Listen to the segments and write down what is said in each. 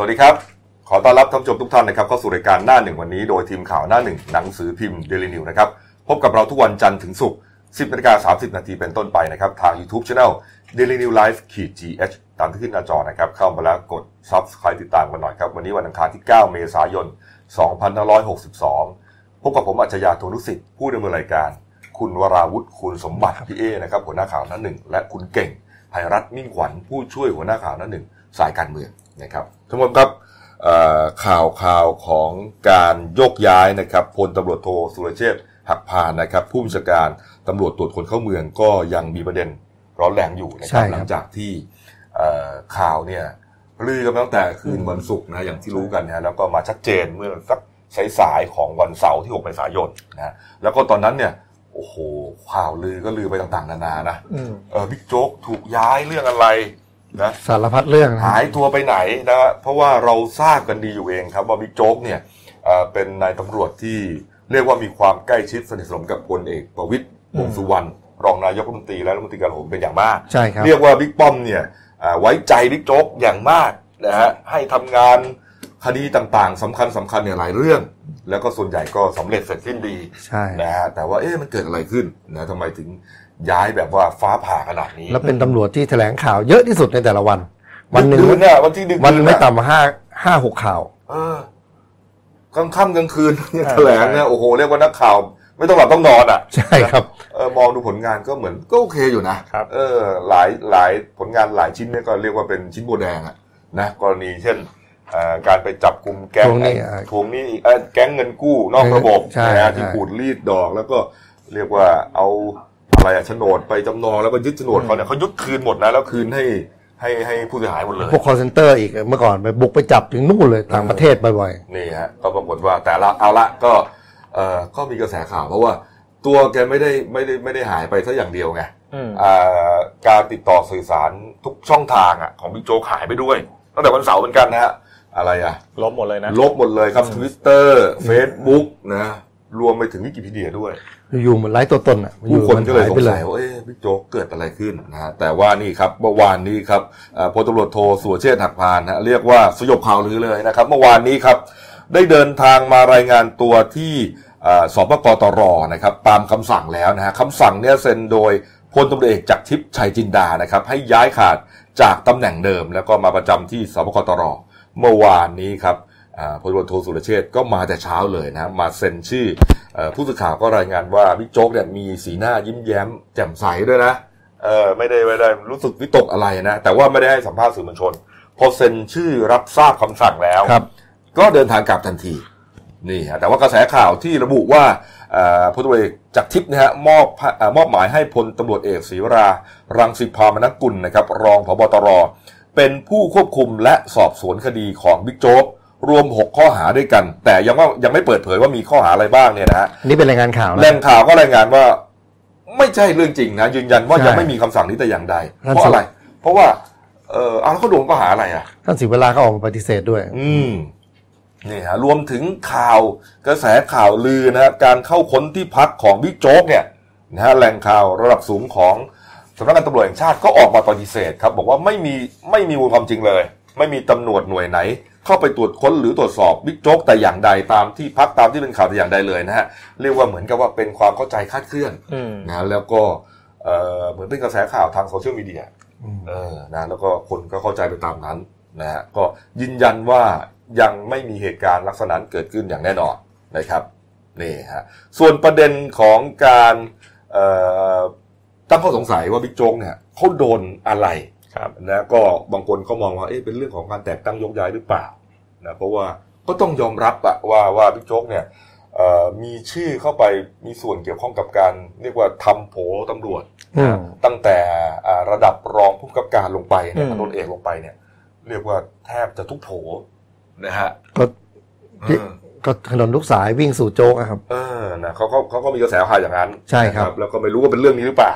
สวัสดีครับ ขอต้อนรับท่านผู้ชมทุกท่านนะครับเข้าสู่รายการหน้าหนึ่งวันนี้โดยทีมข่าวหน้าหนึ่งหนังสือพิมพ์เดลินิวนะครับพบกับเราทุกวันจันทร์ถึงศุกร์10นาฬิกา30 นาทีเป็นต้นไปนะครับ ทาง YouTube Channel Daily New Life ขีด GH ตามที่ขึ้นหน้าจอนะครับ เข้ามาแล้วกด Subscribe ติดตามกันหน่อยครับ วันนี้วันอังคารที่ 9 เมษายน 2562 พบกับผมอัจฉริยะโทนุสิทธิ์ผู้ดำเนินรายการ คุณวราวุฒิคุณสมบัติพี่เอนะครับหัวหน้าข่าวหน้าหนึ่งและคุณเก่งภัยรัตน์มิ่งขวัญผู้ช่วยหัวหน้าข่าวหน้าหนึ่งสายการเมือง นะครับทั้งหมดครับเอ่อข่าวข่าวของการโยกย้ายนะครับพลตำรวจโทสุรเชษฐ์หักพานนะครับผู้บัญชาการตำรวจตรวจคนเข้าเมืองก็ยังมีประเด็นร้อนแรงอยู่นะคใช่รับครับหลังจากที่เอ่อข่าวเนี่ยลือกันมาตั้งแต่คืนวันศุกร์นะอย่างที่รู้กันนะแล้วก็มาชัดเจนเมื่อสักสายๆของวันเสาร์ที่6เมษายนนะแล้วก็ตอนนั้นเนี่ยโอ้โหข่าวลือก็ลือไปต่างๆ นานานะอืมเออบิ๊กโจ๊กถูกย้ายเรื่องอะไร นะสารพัดเรื่องนะหายตัวไปไหนนะเพราะว่าเราทราบกันดีอยู่เองครับว่าบิ๊กโจ๊กเนี่ยเอ่อเป็นนายตำรวจที่เรียกว่ามีความใกล้ชิดสนิทสนมกับพลเอกประวิตรวงษ์สุวรรณรองนายกรัฐมนตรีและรัฐมนตรีกลาโหมเป็นอย่างมากใช่ครับเรียกว่าบิ๊กป้อมเนี่ยอ่าไว้ใจบิ๊กโจ๊กอย่างมากนะฮะให้ทำงานคดีต่างๆสำคัญสำคัญเนี่ยหลายเรื่อง แล้วก็ส่วนใหญ่ก็สำเร็จเสร็จสิ้นดีใช่นะฮะแต่ว่าเอ๊ะมันเกิดอะไรขึ้นนะทำไมถึง ย้ายแบบว่าฟ้าผ่าขนาดนี้ แล้วเป็นตำรวจที่แถลงข่าวเยอะที่สุดในแต่ละวัน วันหนึ่งดึกๆเนี่ยวันที่ดึกๆวันหนึ่งไม่เยต่ำกว่าห้าห้าหกข่าวเออกลางค่ำกลางคืนเนี่ยแถลงเนี่ยโอ้โหเรียกว่านักข่าว ไม่ต้องหลับต้องนอนอะ ใช่ครับเออมองดูผลงานก็เหมือนก็โอเคอยู่นะครับเออ หลายหลายผลงานหลายชิ้นเนี่ยก็เรียกว่าเป็นชิ้นโบแดงอะนะกรณีเช่นเอ่อการไปจับกลุ่มแก๊งทวงหนี้อะทวงหนี้เอ่อแก๊งเงินกู้นอกระบบใช่นะฮะใช่ที่ขูดรีดดอกแล้วก็เรียกว่าเอา อะไรอะโฉนดไปจำนองแล้วก็ยึดโฉนดเขาเนี่ยเขายึดคืนหมดนะแล้วคืนให้ให้ให้ผู้เสียหายหมดเลยพวก call center อีกเมื่อก่อนไปบุกไปจับถึงนู่นเลยต่างประเทศบ่อยนี่ฮะก็ปรากฏว่าแต่ละเอาละก็เอ่อก็มีกระแสข่าวเพราะว่าตัวแกไม่ได้ไม่ได้ไม่ได้หายไปซะอย่างเดียวไงอืมอ่าการติดต่อสื่อสารทุกช่องทางอะของบิ๊กโจ๊กหายไปด้วยตั้งแต่วันเสาร์เหมือนกันนะฮะอะไรอะ ลบหมดเลยนะ ลบหมดเลยครับ Twitter Facebook นะ รวมไปถึงวิกิพีเดียด้วยๆ อยู่ๆมันไร้ตัวตนอะผู้คนก็เลยสงสัยว่าเอ๊ะบิ๊กโจ๊กเกิดอะไรขึ้นนะฮะแต่ว่านี่ครับเมื่อวานนี้ครับพลตำรวจโทสุรเชษฐ์หักพานนะเรียกว่าสยบข่าวลือเลยนะครับ เมื่อวานนี้ครับได้เดินทางมารายงานตัวที่สปกตรนะครับตามคำสั่งแล้วนะฮะคำสั่งเนี่ยเซ็นโดยพลตำรวจเอกจากทิพย์ชัยจินดานะครับ ให้ย้ายขาดจากตำแหน่งเดิม แล้วก็มาประจำที่สปกตรเมื่อวานนี้ครับ พลตำรวจโทสุรเชษฐ์ก็มาแต่เช้าเลยนะมาเซ็นชื่อเอ่อผู้สื่อข่าวก็รายงานว่าบิ๊กโจ๊กเนี่ยมีสีหน้ายิ้มแย้มแจ่มใสด้วยนะเออไม่ได้ไม่ได้รู้สึกวิตกอะไรนะ แต่ว่าไม่ได้ให้สัมภาษณ์สื่อมวลชน พอเซ็นชื่อรับทราบคำสั่งแล้วครับ ก็เดินทางกลับทันทีนี่ฮะแต่ว่ากระแสข่าวที่ระบุว่าเอ่อพลตำรวจเอกจากทิพย์นะฮะมอบเอ่อมอบหมายให้พลตำรวจเอกศรีวรา รังสิพามนกุลนะครับ รองพบตร เป็นผู้ควบคุมและสอบสวนคดีของบิ๊กโจ๊ก รวม 6 ข้อหาด้วยกัน แต่ยังว่ายังไม่เปิดเผยว่ามีข้อหาอะไรบ้างเนี่ยนะฮะอันนี่เป็นรายงานข่าวแหนะล่งข่าวก็รายงานว่า ไม่ใช่เรื่องจริงนะ ยืนยันว่าใช่ยังไม่มีคำสั่งนี้แต่อย่างใดนั่นเพราะสิอะไร เพราะว่า เออเอาแล้วเขาโดนข้อหาอะไรอะท่านสิเวลาเขาออกมาปฏิเสธด้วย อืมนี่ฮะรวมถึงข่าวกระแสข่าวลือนะฮะการเข้าค้นที่พักของบิ๊กโจ๊กเนี่ยนะฮะแหล่งข่าวระดับสูงของสำนักงานตำรวจแห่งชาติก็ออกมาปฏิเสธครับ บอกว่าไม่มีไม่มีมูลความจริงเลย ไม่มีตำรวจหน่วยไหนเข้าไปตรวจค้นหรือตรวจสอบบิ๊กโจ๊กแต่อย่างใดตามที่พักตามที่เป็นข่าวแต่อย่างใดเลยนะฮะเรียกว่าเหมือนกับว่าเป็นความเข้าใจคลาดเคลื่อนอืมนะแล้วก็เอ่อเหมือนเป็นกระแสข่าวทางโซเชียลมีเดียเออนะแล้วก็คนก็เข้าใจไปตามนั้นนะฮะก็ยืนยันว่ายังไม่มีเหตุการณ์ลักษณะนั้นเกิดขึ้นอย่างแน่นอนนะครับนี่ฮะส่วนประเด็นของการเอ่อตั้งข้อสงสัยว่าบิ๊กโจ๊กเนี่ยเขาโดนอะไร ครับนะก็บางคนเขามองว่าเอ๊ะเป็นเรื่องของการแต่งตั้งยกย้ายหรือเปล่านะเพราะว่าก็ต้องยอมรับอะว่าว่าบิ๊กโจ๊กเนี่ยเอ่อมีชื่อเข้าไปมีส่วนเกี่ยวข้องกับการ เรียกว่าทำโผตำรวจอืมตั้งแต่อ่าระดับรองผู้กำกับการลงไปเนี่ยอืมพันตำรวจเอกลงไปเนี่ย เรียกว่าแทบจะทุกโผนะฮะก็เออก็ถนนลูกสายวิ่งสู่โจ๊กอะครับเออนะเขาเขาเขาก็มีกระแสข่าวอย่างนั้นใช่ครับนะแล้วก็ไม่รู้ว่าเป็นเรื่องนี้หรือเปล่า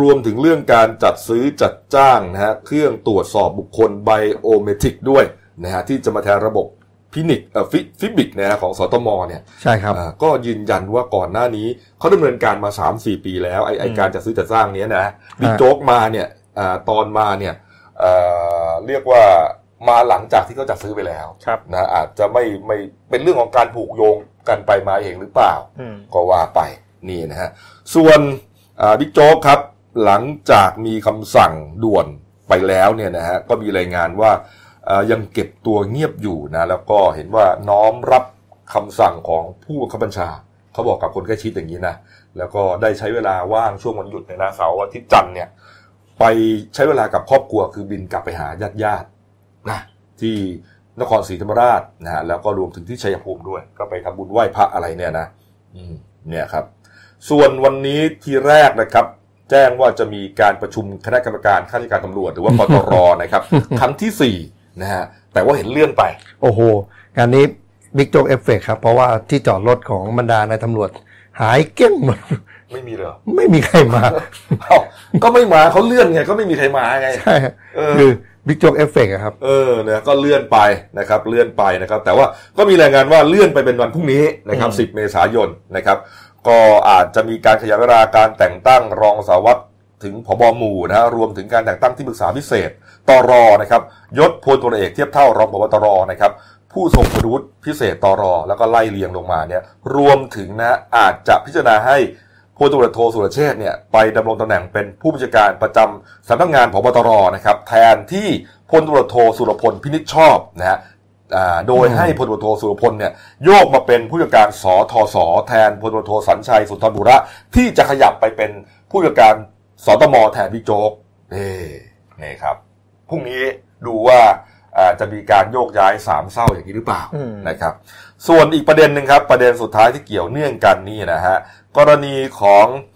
รวมถึงเรื่องการจัดซื้อจัดจ้างนะฮะเครื่องตรวจสอบบุคคลไบโอเมตริกด้วยนะฮะที่จะมาแทนระบบพินิกเอ่อฟิฟิบิกนะฮะของสตมเนี่ยใช่ครับอ่าก็ยืนยันว่าก่อนหน้านี้เขาดำเนินการมา 3-4 ปีแล้วไอไออืมการจัดซื้อจัดสร้างเนี้ยนะบิ๊กอ่าโจ๊กมาเนี่ยอาตอนมาเนี่ยเอ่อเรียกว่ามาหลังจากที่เขาจัดซื้อไปแล้วครับนะอาจจะไม่ไม่เป็นเรื่องของการผูกโยงกันไปมาเองหรือเปล่าอืมก็ว่าไปนี่นะฮะส่วนอ่าบิ๊กโจ๊กครับ หลังจากมีคำสั่งด่วนไปแล้วเนี่ยนะฮะก็มีรายงานว่ายังเก็บตัวเงียบอยู่นะแล้วก็เห็นว่าน้อมรับคำสั่งของผู้บังคับบัญชาเขาบอกกับคนใกล้ชิดอย่างนี้นะแล้วก็ได้ใช้เวลาว่างช่วงวันหยุดในนะเสาร์อาทิตย์จันทร์เนี่ยไปใช้เวลากับครอบครัวคือบินกลับไปหาญาติญาติๆนะที่นครศรีธรรมราชนะฮะแล้วก็รวมถึงที่ชัยภูมิด้วย ก็ไปทำบุญไหว้พระอะไรเนี่ยนะ อืมเนี่ยครับ ส่วนวันนี้ทีแรกนะครับ แจ้งว่าจะมีการประชุมคณะกรรมการข้าราชการตำรวจ หรือว่ากตรนะครับ ครั้งที่สี่นะฮะแต่ว่าเห็นเลื่อนไป โอ้โหงานนี้บิ๊กโจ๊กเอฟเฟกครับ เพราะว่าที่จอดรถของบรรดานายตำรวจ หายเกลี้ยงหมดไม่มีเลยเหรอไม่มีใครมาเอ้าก็ไม่มาเขาเลื่อนไงก็ไม่มีใครมาไงใช่เออคือบิ๊กโจ๊กเอฟเฟกครับเออเนี่ยก็เลื่อนไปนะครับเลื่อนไปนะครับ แต่ว่าก็มีรายงานว่าเลื่อนไปเป็นวันพรุ่งนี้นะครับ 10 เมษายนนะครับ ก็อาจจะมีการขยายเวลาการแต่งตั้งรองสารวัตรถึงผบหมู่นะฮะรวมถึงการแต่งตั้งที่ปรึกษาพิเศษตรนะครับยศพลตรเอกเทียบเท่ารองผบตรนะครับผู้ทรงคุณวุฒิพิเศษตรแล้วก็ไล่เรียงลงมาเนี่ยรวมถึงนะอาจจะพิจารณาให้พลตำรวจโทสุรเชษเนี่ยไปดำรงตำแหน่งเป็นผู้บัญชาการประจำสำนักงานผบตรนะครับแทนที่พลตำรวจโทสุรพลพินิจชอบนะฮะ โดยให้พลตำรวจโทสุรพลเนี่ยโยกมาเป็นผู้จัดการสทศแทนพลตำรวจโทสัญชัยสุนทรบุระที่จะขยับไปเป็นผู้จัดการสตมแทนบิ๊กโจ๊กเอ่นี่ครับพรุ่งนี้ดูว่าอ่าจะมีการโยกย้ายสามเศร้าอย่างนี้หรือเปล่าอืมนะครับ ส่วนอีกประเด็นหนึ่งครับ ประเด็นสุดท้ายที่เกี่ยวเนื่องกันนี่นะฮะกรณีของอา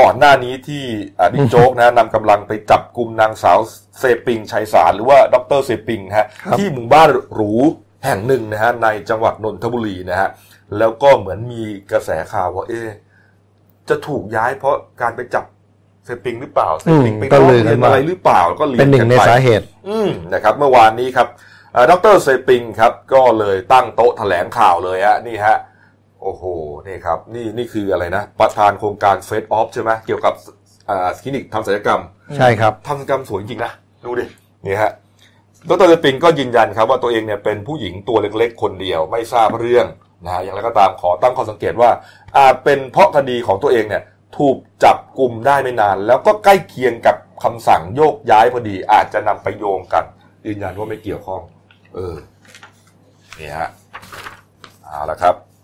ก่อนหน้านี้ที่อ่าบิ๊กโจ๊กนะนำกำลังไปจับกลุ่มนางสาวเซปิงชัยสารหรือว่าดรเซปิงฮะครับที่หมู่บ้านหรูแห่งหนึ่งนะฮะในจังหวัดนนทบุรีนะฮะแล้วก็เหมือนมีกระแสข่าวว่าเอ๊ะจะถูกย้ายเพราะการไปจับเซปิงหรือเปล่าเซปิงไปอืมก็ร้องลือกัเรียนนว่าอะไรหรือเปล่าก็ลีกเป็นหนึ่งกัในไปสาเหตุ อืมนะครับ เมื่อวานนี้ครับอ่าดรเซปิงครับก็เลยตั้งโต๊ะแถลงข่าวเลยฮะนี่ฮะ โอ้โหนี่ครับนี่นี่คืออะไรนะ ประธานโครงการเฟสออฟใช่ไหมเกี่ยวกับอ่าคลินิกทำศัลยกรรม ใช่ครับทำศัลยกรรมสวยจริงนะ ดูดินี่ฮะดรเซปิงก็ยืนยันครับว่าตัวเองเนี่ยเป็นผู้หญิงตัวเล็กๆ คนเดียวไม่ทราบเรื่องนะฮะอย่างไรก็ตามขอตั้งข้อสังเกตว่าอาจเป็นเพราะคดีของตัวเองเนี่ยถูกจับกลุ่มได้ไม่นาน แล้วก็ใกล้เคียงกับคำสั่งโยกย้ายพอดี อาจจะนำไปโยงกัน ยืนยันว่าไม่เกี่ยวข้อง เออนี่ฮะเอาละครับอะ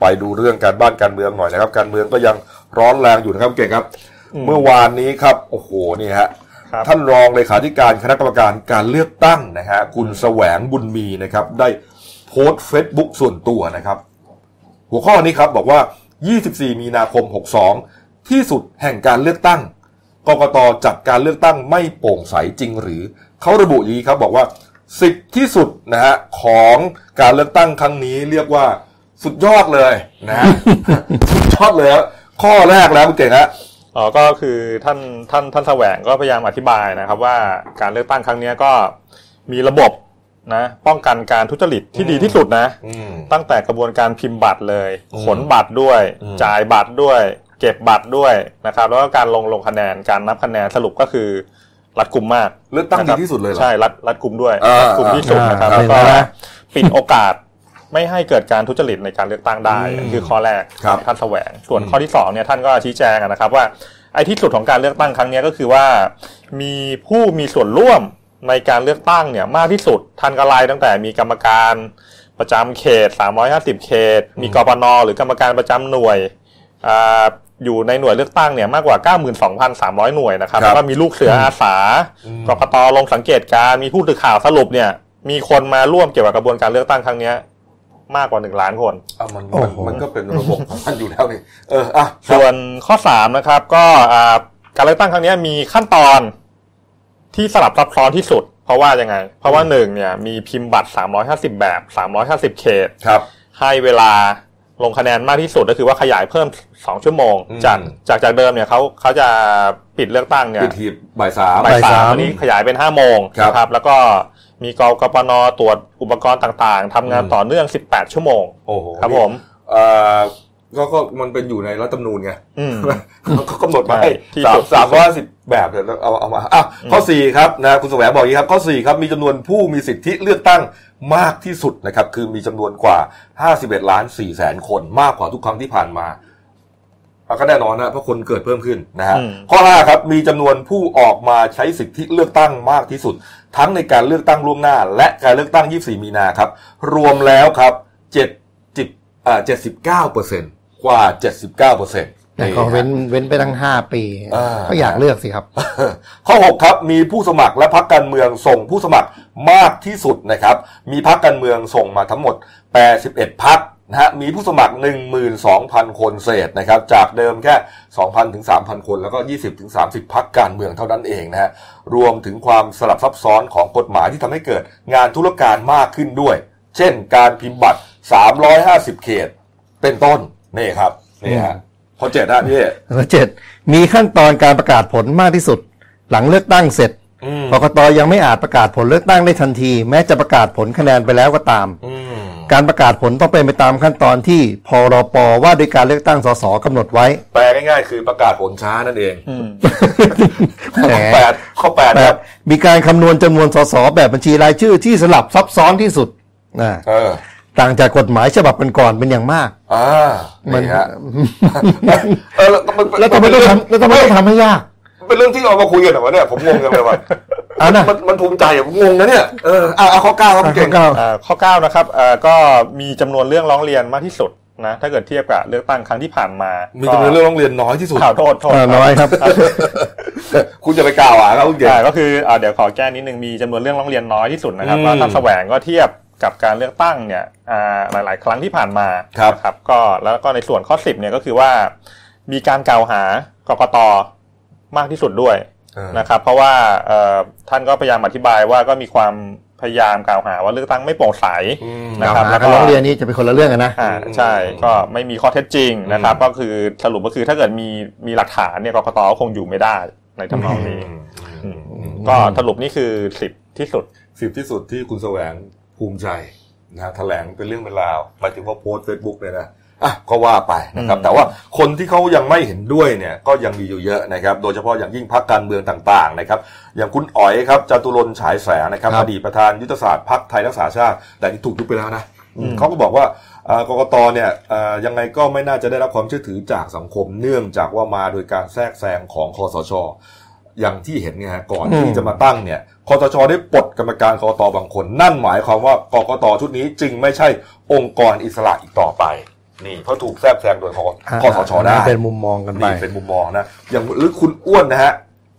ไปดูเรื่องการบ้านการเมืองหน่อยนะครับ การเมืองก็ยังร้อนแรงอยู่นะครับเก่งครับอืมเมื่อวานนี้ครับโอ้โหนี่ฮะครับท่านรองเลขาธิการคณะกรรมการการเลือกตั้งนะฮะคุณแสวงบุญมีนะครับ ได้โพสต์เฟซบุ๊กส่วนตัวนะครับ หัวข้อนี้ครับบอกว่า 24 มีนาคม 62 ที่สุดแห่งการเลือกตั้งกกตจัดการเลือกตั้งไม่โปร่งใสจริงหรือเขาระบุอย่างนี้ครับบอกว่าสิทธิที่สุดนะฮะของการเลือกตั้งครั้งนี้เรียกว่า สุดยอดเลยนะฮะสุดยอดเลยครับข้อแรกแล้วคุณเก่งฮะอ๋อก็คือท่านท่านท่านแสวงก็พยายามอธิบายนะครับ ว่าการเลือกตั้งครั้งเนี้ยก็มีระบบนะป้องกันการทุจริตที่ดีที่สุดนะอืมตั้งแต่กระบวนการพิมพ์บัตรเลยอืมขนบัตรด้วยอืมจ่ายบัตรด้วย เก็บบัตรด้วยนะครับ แล้วก็การลงลงคะแนนการนับคะแนนสรุปก็คือรัดกุมมากเลือกตั้งนะคดีรับที่สุดเลยเหรอใช่รัดรัดกุมด้วยอ่ารัดกุมที่สุดนะครับอ่าแล้วก็เห็นแล้วนะปิดโอกาส ไม่ให้เกิดการทุจริตในการเลือกตั้งได้อืมอันนคือข้อแรกครับท่านแสวง ส่วนอืมข้อที่สองเนี่ยท่านก็ชี้แจงนะครับว่าไอ้ที่สุดของการเลือกตั้งครั้งเนี้ยก็คือว่า มีผู้มีส่วนร่วมในการเลือกตั้งเนี่ยมากที่สุดท่านก็ไล่ตั้งแต่มีกรรมการประจำเขต 350 เขต มีกปนหรือกรรมการประจำหน่วยอ่าอยู่ในหน่วยเลือกตั้งเนี่ยมากกว่า 92,300 หน่วยนะครับครับแล้วก็มีลูกเสืออาสาอืมกกตลงสังเกตการณ์มีผู้สื่อข่าวสรุปเนี่ยมีคนมาร่วมเกี่ยวกับกระบวนการเลือกตั้งครั้งเนี้ย มากกว่า 1 ล้านคนอะมันโอ้มันโหมันก็เป็นระบบของมันอยู่แล้วนี่เอออะครับส่วนข้อ 3 นะครับ ก็อ่าการเลือกตั้งครั้งเนี้ยมีขั้นตอนที่สลับซับซ้อนที่สุด เพราะว่ายังไง เพราะว่าหนึ่งเนี่ยมีพิมพ์บัตร 350 แบบ 350 เขตครับให้เวลาลงคะแนนมากที่สุดก็คือว่าขยายเพิ่ม 2 ชั่วโมงอืมจากจากจากเดิมเนี่ยเขาเขาจะปิดเลือกตั้งเนี่ยปิดทีบ่ายสามบ่ายบ่ายสาสามมอันนี้ขยายเป็น5โมงครับนะครับ แล้วก็ มีกกปนตรวจอุปกรณ์ต่างๆทำงานอืมต่อเนื่อง 18 ชั่วโมงโอ้โหครับผมเอ่อก็ก็มันเป็นอยู่ในรัฐธรรมนูญไงอืมเขากำหนดมาให้ที่สาสุมดสามร้อยสิบแบบเดี๋ยวเอาเอามาอะข้อสี่ครับนะคุณแสวงบอกอย่างนี้ครับข้อสี่ครับมีจำนวนผู้มีสิทธิเลือกตั้งมากที่สุดนะครับคือมีจำนวนกว่า 51 ล้าน4แสนคน มากกว่าทุกครั้งที่ผ่านมาอะ ก็แน่นอนนะเพราะคนเกิดเพิ่มขึ้นนะฮะอืมข้อห้าครับมีจำนวนผู้ออกมาใช้สิทธิเลือกตั้งมากที่สุด ทั้งในการเลือกตั้งล่วงหน้า และการเลือกตั้ง 24 มีนาครับ รวมแล้วครับ7จิบอ่า79เปอร์เซ็นต์กว่า 79เปอร์เซ็นต์แต่ก็เว้นเว้นไปตั้งห้าปีอ่าก็อยากเลือกสิครับ ข้อ 6 ครับ มีผู้สมัครและพักการเมืองส่งผู้สมัครมากที่สุดนะครับ มีพักการเมืองส่งมาทั้งหมด 81พัก นะฮะมีผู้สมัคร 12,000 คนเศษนะครับจากเดิมแค่ 2,000 ถึง 3,000 คน แล้วก็ 20 ถึง 30 พักการเมืองเท่านั้นเองนะฮะรวมถึงความสลับซับซ้อนของกฎหมายที่ทำให้เกิดงานธุรการมากขึ้นด้วย เช่นการพิมพ์บัตร 350 เขต เป็นต้น นี่ครับนี่ฮะข้อเจ็ดนะพี่ข้อเจ็ดมีขั้นตอนการประกาศผลมากที่สุด หลังเลือกตั้งเสร็จอืมกกตยังไม่อาจประกาศผลเลือกตั้งได้ทันที แม้จะประกาศผลคะแนนไปแล้วก็ตามอืม การประกาศผลต้องเป็นไปตามขั้นตอนที่พรปว่าด้วยการเลือกตั้งสสกำหนดไว้ แปลง่ายๆ คือประกาศผลช้านั่นเองอืมแหมข้อแปดข้อแปดแบครับบมีการคำนวณจำนวนสสแบบบัญชีรายชื่อที่สลับซับซ้อนที่สุดนะเออต่างจากกฎหมายฉบับก่อนๆเป็นอย่างมากอ่ามันี่ฮะเออแล้วมันแล้วทำไมต้องทำแล้วทำไมต้องทำให้ยาก เป็นเรื่องที่เอามาคุยกันเหรอวะเนี่ยผมงงจังเลยว่ะอะนะ มันมันภูมิใจอะผมงงนะเนี่ยเอออะเอาข้อเก้าครับคุณเก่ง ข้ออ่าข้อ9นะครับเอ่อก็มีจำนวนเรื่องร้องเรียนมากที่สุดนะถ้าเกิดเทียบกับเลือกตั้งครั้งที่ผ่านมา มีจำนวนเรื่องร้องเรียนน้อยที่สุด ข่าวโทษโทษเก้าน้อยครับ คุณจะไปกล่าวหาเขาคุณเก่ง อ่าก็คืออ่าเดี๋ยวขอแก้นิดนึงมีจำนวนเรื่องร้องเรียนน้อยที่สุดนะครับอืมว่าท่านแสวงก็เทียบกับการเลือกตั้งเนี่ยอ่าหลาย ๆ ครั้งที่ผ่านมาครับ นะครับก็แล้วก็ในส่วนข้อ 10เนี่ยก็คือว่า มีการกล่าวหากกต มากที่สุดด้วยเออนะครับ เพราะว่าเอ่อท่านก็พยายามอธิบายว่าก็มีความพยายามกล่าวหาว่าเลือกตั้งไม่โปร่งใสอืมนะกล่าวครับหาแล้วก็กับร้องเรียนนี่จะเป็นคนละเรื่องกันนะอ่าอืมใช่ก็ไม่มีข้อเท็จจริงนะครับอืมก็คือสรุปก็คือถ้าเกิดมีมีหลักฐานเนี่ยกกตก็คงอยู่ไม่ได้ในทำนองนี้อืมอืมอืมก็สรุปนี่คือสิบที่สุดสิบที่สุดที่คุณแสวงภูมิใจนะฮะแถลงเป็นเรื่องเป็นราวหมายถึงว่าโพสต์เฟซบุ๊กเนี่ยนะ อะก็ว่าไปนะครับอืมแต่ว่าคนที่เขายังไม่เห็นด้วยเนี่ยก็ยังมีอยู่เยอะนะครับ โดยเฉพาะอย่างยิ่งพรรคการเมืองต่างๆนะครับ อย่างคุณอ๋อยครับจาตุรนต์ฉายแสงนะครับครับอดีตประธานยุทธศาสตร์พรรคไทยรักษาชาติ แต่ที่ถูกยุบไปแล้วนะเขาก็บอกว่าเอ่อกกตเนี่ยเอ่อยังไงก็ไม่น่าจะได้รับความเชื่อถือจากสังคมเนื่องจากว่ามาโดยการแทรกแซงของคสชอย่างที่เห็นเนี่ยฮะก่อนอืมที่จะมาตั้งเนี่ยคอสชได้ปลดกรรมการกกตบางคน นั่นหมายความว่ากกตชุดนี้จึงไม่ใช่องค์กรอิสระอีกต่อไป นี่เพราะถูกแทรกแซงโดยคคอสชได้เป็นมุมมองกันไปนี่เป็นมุมมองนะอย่างหรือคุณอ้วนนะฮะ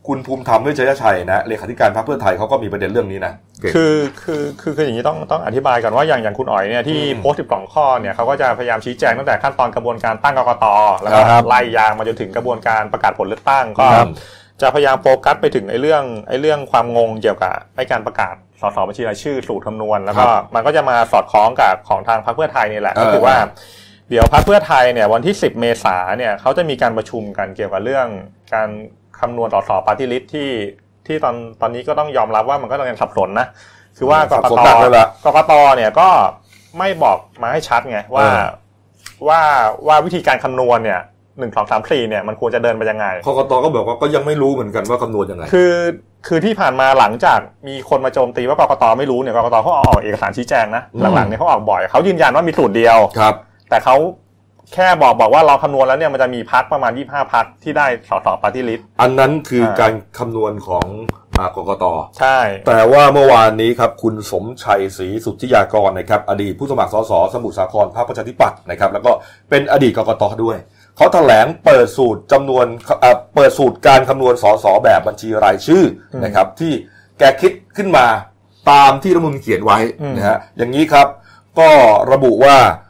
คุณภูมิธรรมเวชยชัยนะเลขาธิการพรรคเพื่อไทยเขาก็มีประเด็นเรื่องนี้นะเก่งคือคือคือคืออย่างนี้ต้องต้องอธิบายก่อนว่าอย่างอย่างคุณอ๋อยเนี่ยที่อืมโพสต์12ข้อเนี่ยเขาก็จะพยายามชี้แจงตั้งแต่ขั้นตอนกระบวนการตั้งกกตแล้วก็ครับไล่ยางมาจนถึงกระบวนการประกาศผลเลือกตั้งก็ครับจะพยายามโฟกัสไปถึงไอ้เรื่องไอ้เรื่องความงงเกี่ยวกับไอ้การประกาศสสบัญชีรายชื่อสูตรคำนวณแล้วก็ครับมันก็จะมาสอดคล้องกับของทางพรรคเพื่อไทยนี่แหละเออก็คือว่า เดี๋ยวพรรคเพื่อไทยเนี่ยวันที่ 10 เมษาเนี่ยเขาจะมีการประชุมกันเกี่ยวกับเรื่อง การคำนวณสสปาร์ตี้ลิสต์ที่ที่ตอนตอนนี้ก็ต้องยอมรับว่ามันก็ต้องยังสับสนนะคือว่ากสักบสนตหนักเลยล่ะกกตเนี่ยก็ไม่บอกมาให้ชัดไงว่าเออว่าว่าวิธีการคำนวณเนี่ยหนึ่งสองสามสี่เนี่ยมันควรจะเดินไปยังไงกกตก็บอกว่าก็ยังไม่รู้เหมือนกันว่าคำนวณยังไง คือคือที่ผ่านมาหลังจากมีคนมาโจมตีว่ากกตไม่รู้เนี่ยกกตเขาเอาออกเอกสารชี้แจงนะอืมหลังๆเนี่ยเขาออกบ่อยเขายืนยันว่ามีสูตรเดียวครับ แต่เขาแค่บอกบอกว่าเราคำนวณแล้วเนี่ยมันจะมีพรรคประมาณ 25พรรคที่ได้สสปาร์ตี้ลิสต์อันนั้นคืออ่าการคำนวณของอ่ากกตใช่ แต่ว่าเมื่อวานนี้ครับคุณสมชัยศรีสุทธิยากรนะครับอดีตผู้สมัครสสสมุทรสาครพรรคประชาธิปัตย์นะครับแล้วก็เป็นอดีตกกตด้วยเขาแถลงเปิดสูตรจำนวนเอ่อเปิดสูตรการคำนวณสสแบบบัญชีรายชื่อนะครับที่แกคิดขึ้นมาตามที่รัฐธรรมนูญเขียนไว้นะฮะอย่างนี้ครับก็ระบุว่าเอ่อ